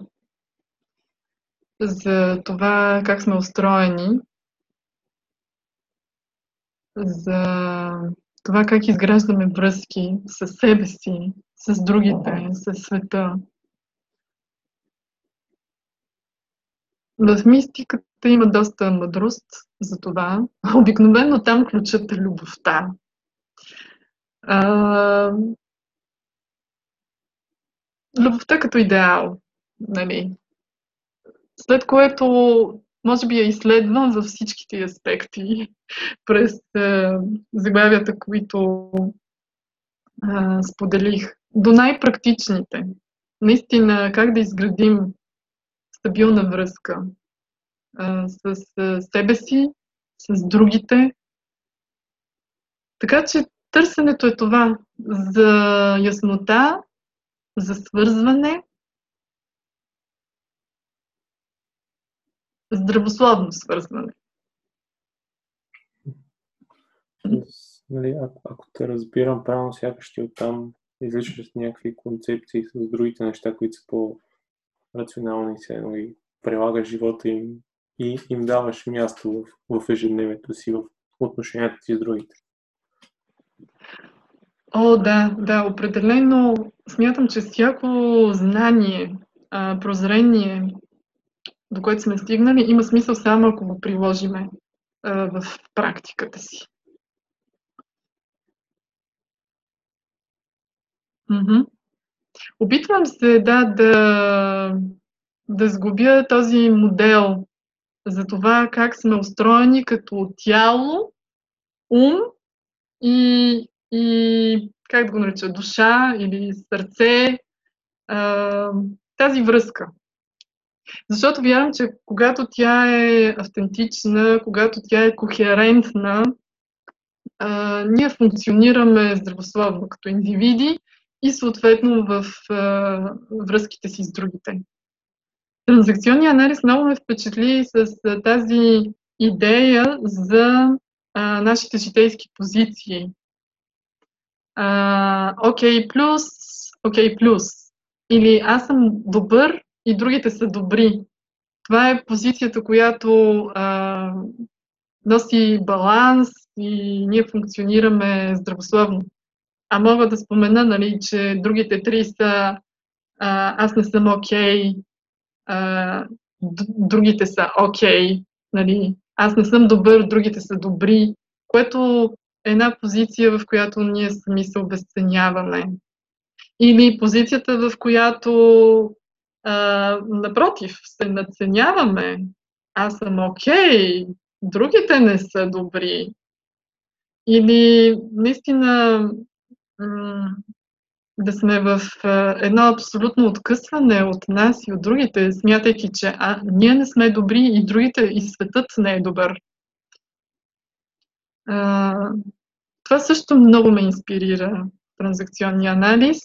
за това как сме устроени, за това как изграждаме връзки с себе си, с другите, с света. В мистиката има доста мъдрост за това. Обикновено там ключът е любовта. Любовта като идеал. Нали? След което, може би, я изследвам във всичките аспекти през а, заглавията, които а, споделих. До най-практичните. Наистина, как да изградим стабилна връзка а, с себе си, с другите. Така че търсенето е това за яснота за свързване, здравословно свързване. Нали, ако, ако те разбирам правилно, сякаш ти оттам изличаш някакви концепции с другите неща, които са по-рационални и се нали, прилагаш живота им и им даваш място в, в ежедневието си, в отношенията си с другите. О, да, да, определено смятам, че всяко знание, прозрение, до което сме стигнали, има смисъл само ако го приложиме в практиката си. Мгм. Опитвам се, да, да, да сгубя този модел за това как сме устроени като тяло, ум и, и как да го нареча, душа или сърце, а, тази връзка. Защото вярвам, че когато тя е автентична, когато тя е кохерентна, а, ние функционираме здравословно като индивиди и съответно в а, връзките си с другите. Транзакционният анализ много ме впечатли с а, тази идея за а, нашите житейски позиции. Окей плюс, окей плюс. Или аз съм добър и другите са добри. Това е позицията, която а, носи баланс и ние функционираме здравословно. А мога да спомена, нали, че другите три са а, аз не съм окей, okay, другите са окей, нали, аз не съм добър, другите са добри, което е една позиция, в която ние сами се обесценяваме. Или позицията, в която а, напротив, се надценяваме. Аз съм окей, okay, другите не са добри. Или наистина да сме в едно абсолютно откъсване от нас и от другите, смятайки, че а, ние не сме добри и другите, и светът не е добър. А, това също много ме инспирира транзакционния анализ.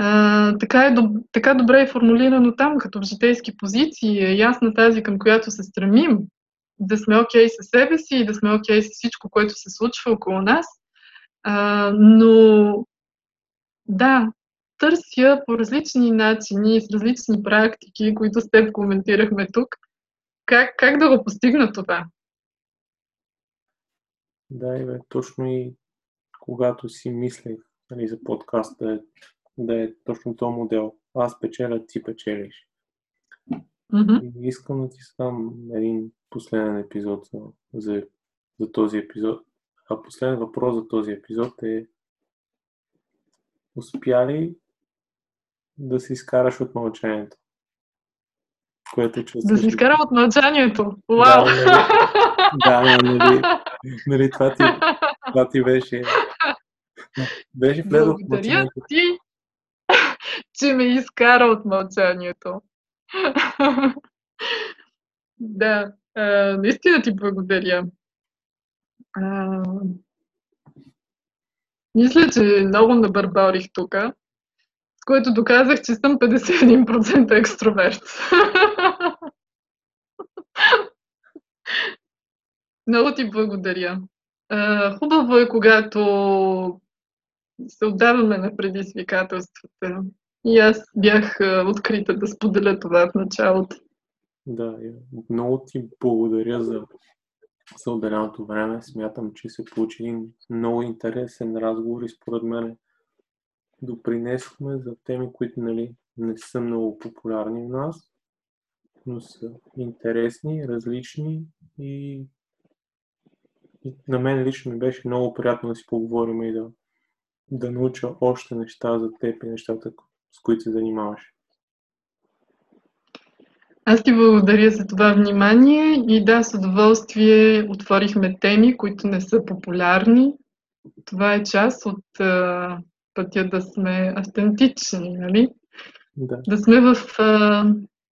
А, така, е, така добре е формулирано там, като в житейски позиции, е ясна тази, към която се стремим, да сме окей okay със себе си и да сме окей okay с всичко, което се случва около нас – а, но да, търся по различни начини, с различни практики, които с теб коментирахме тук, как, как да го постигна това. Да, и бе, точно и когато си мислех нали, за подкаста, да е, да е точно този модел. Аз печеля, ти печелиш. Mm-hmm. И искам да ти задам един последен епизод за, за, за този епизод, а последен въпрос за този епизод е успя ли да се изкараш от мълчанието? Което чувстваш. Да се изкара от мълчанието? Вау! Да, нали, да, нали, нали, това, ти, това ти беше. Беше влезъл в мълчанието. ти, че ме изкара от мълчанието. да, наистина ти благодаря. А, мисля, че много набърбарих тук, с което доказах, че съм 51% екстроверт. много ти благодаря. Хубаво е, когато се отдаваме на предизвикателствата. И аз бях открита да споделя това в началото. Да, много ти благодаря за за отделеното време. Смятам, че се получи един много интересен разговор и според мен допринесохме за теми, които нали, не са много популярни в нас, но са интересни, различни и, и на мен лично ми беше много приятно да си поговорим и да, да науча още неща за теб и нещата, с които се занимаваш. Аз ти благодаря за това внимание и да, с удоволствие отворихме теми, които не са популярни. Това е част от а, пътя да сме автентични, нали? Да. Да сме в а,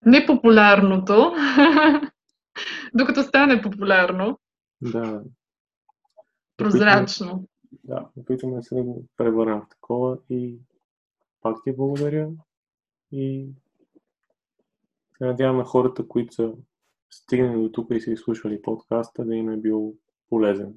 непопулярното, докато стане популярно. Да. Прозрачно. Да, опитваме се да го превърнем в такова и пак ти благодаря и се надяваме хората, които са стигнали до тук и са изслушвали подкаста, да им е бил полезен.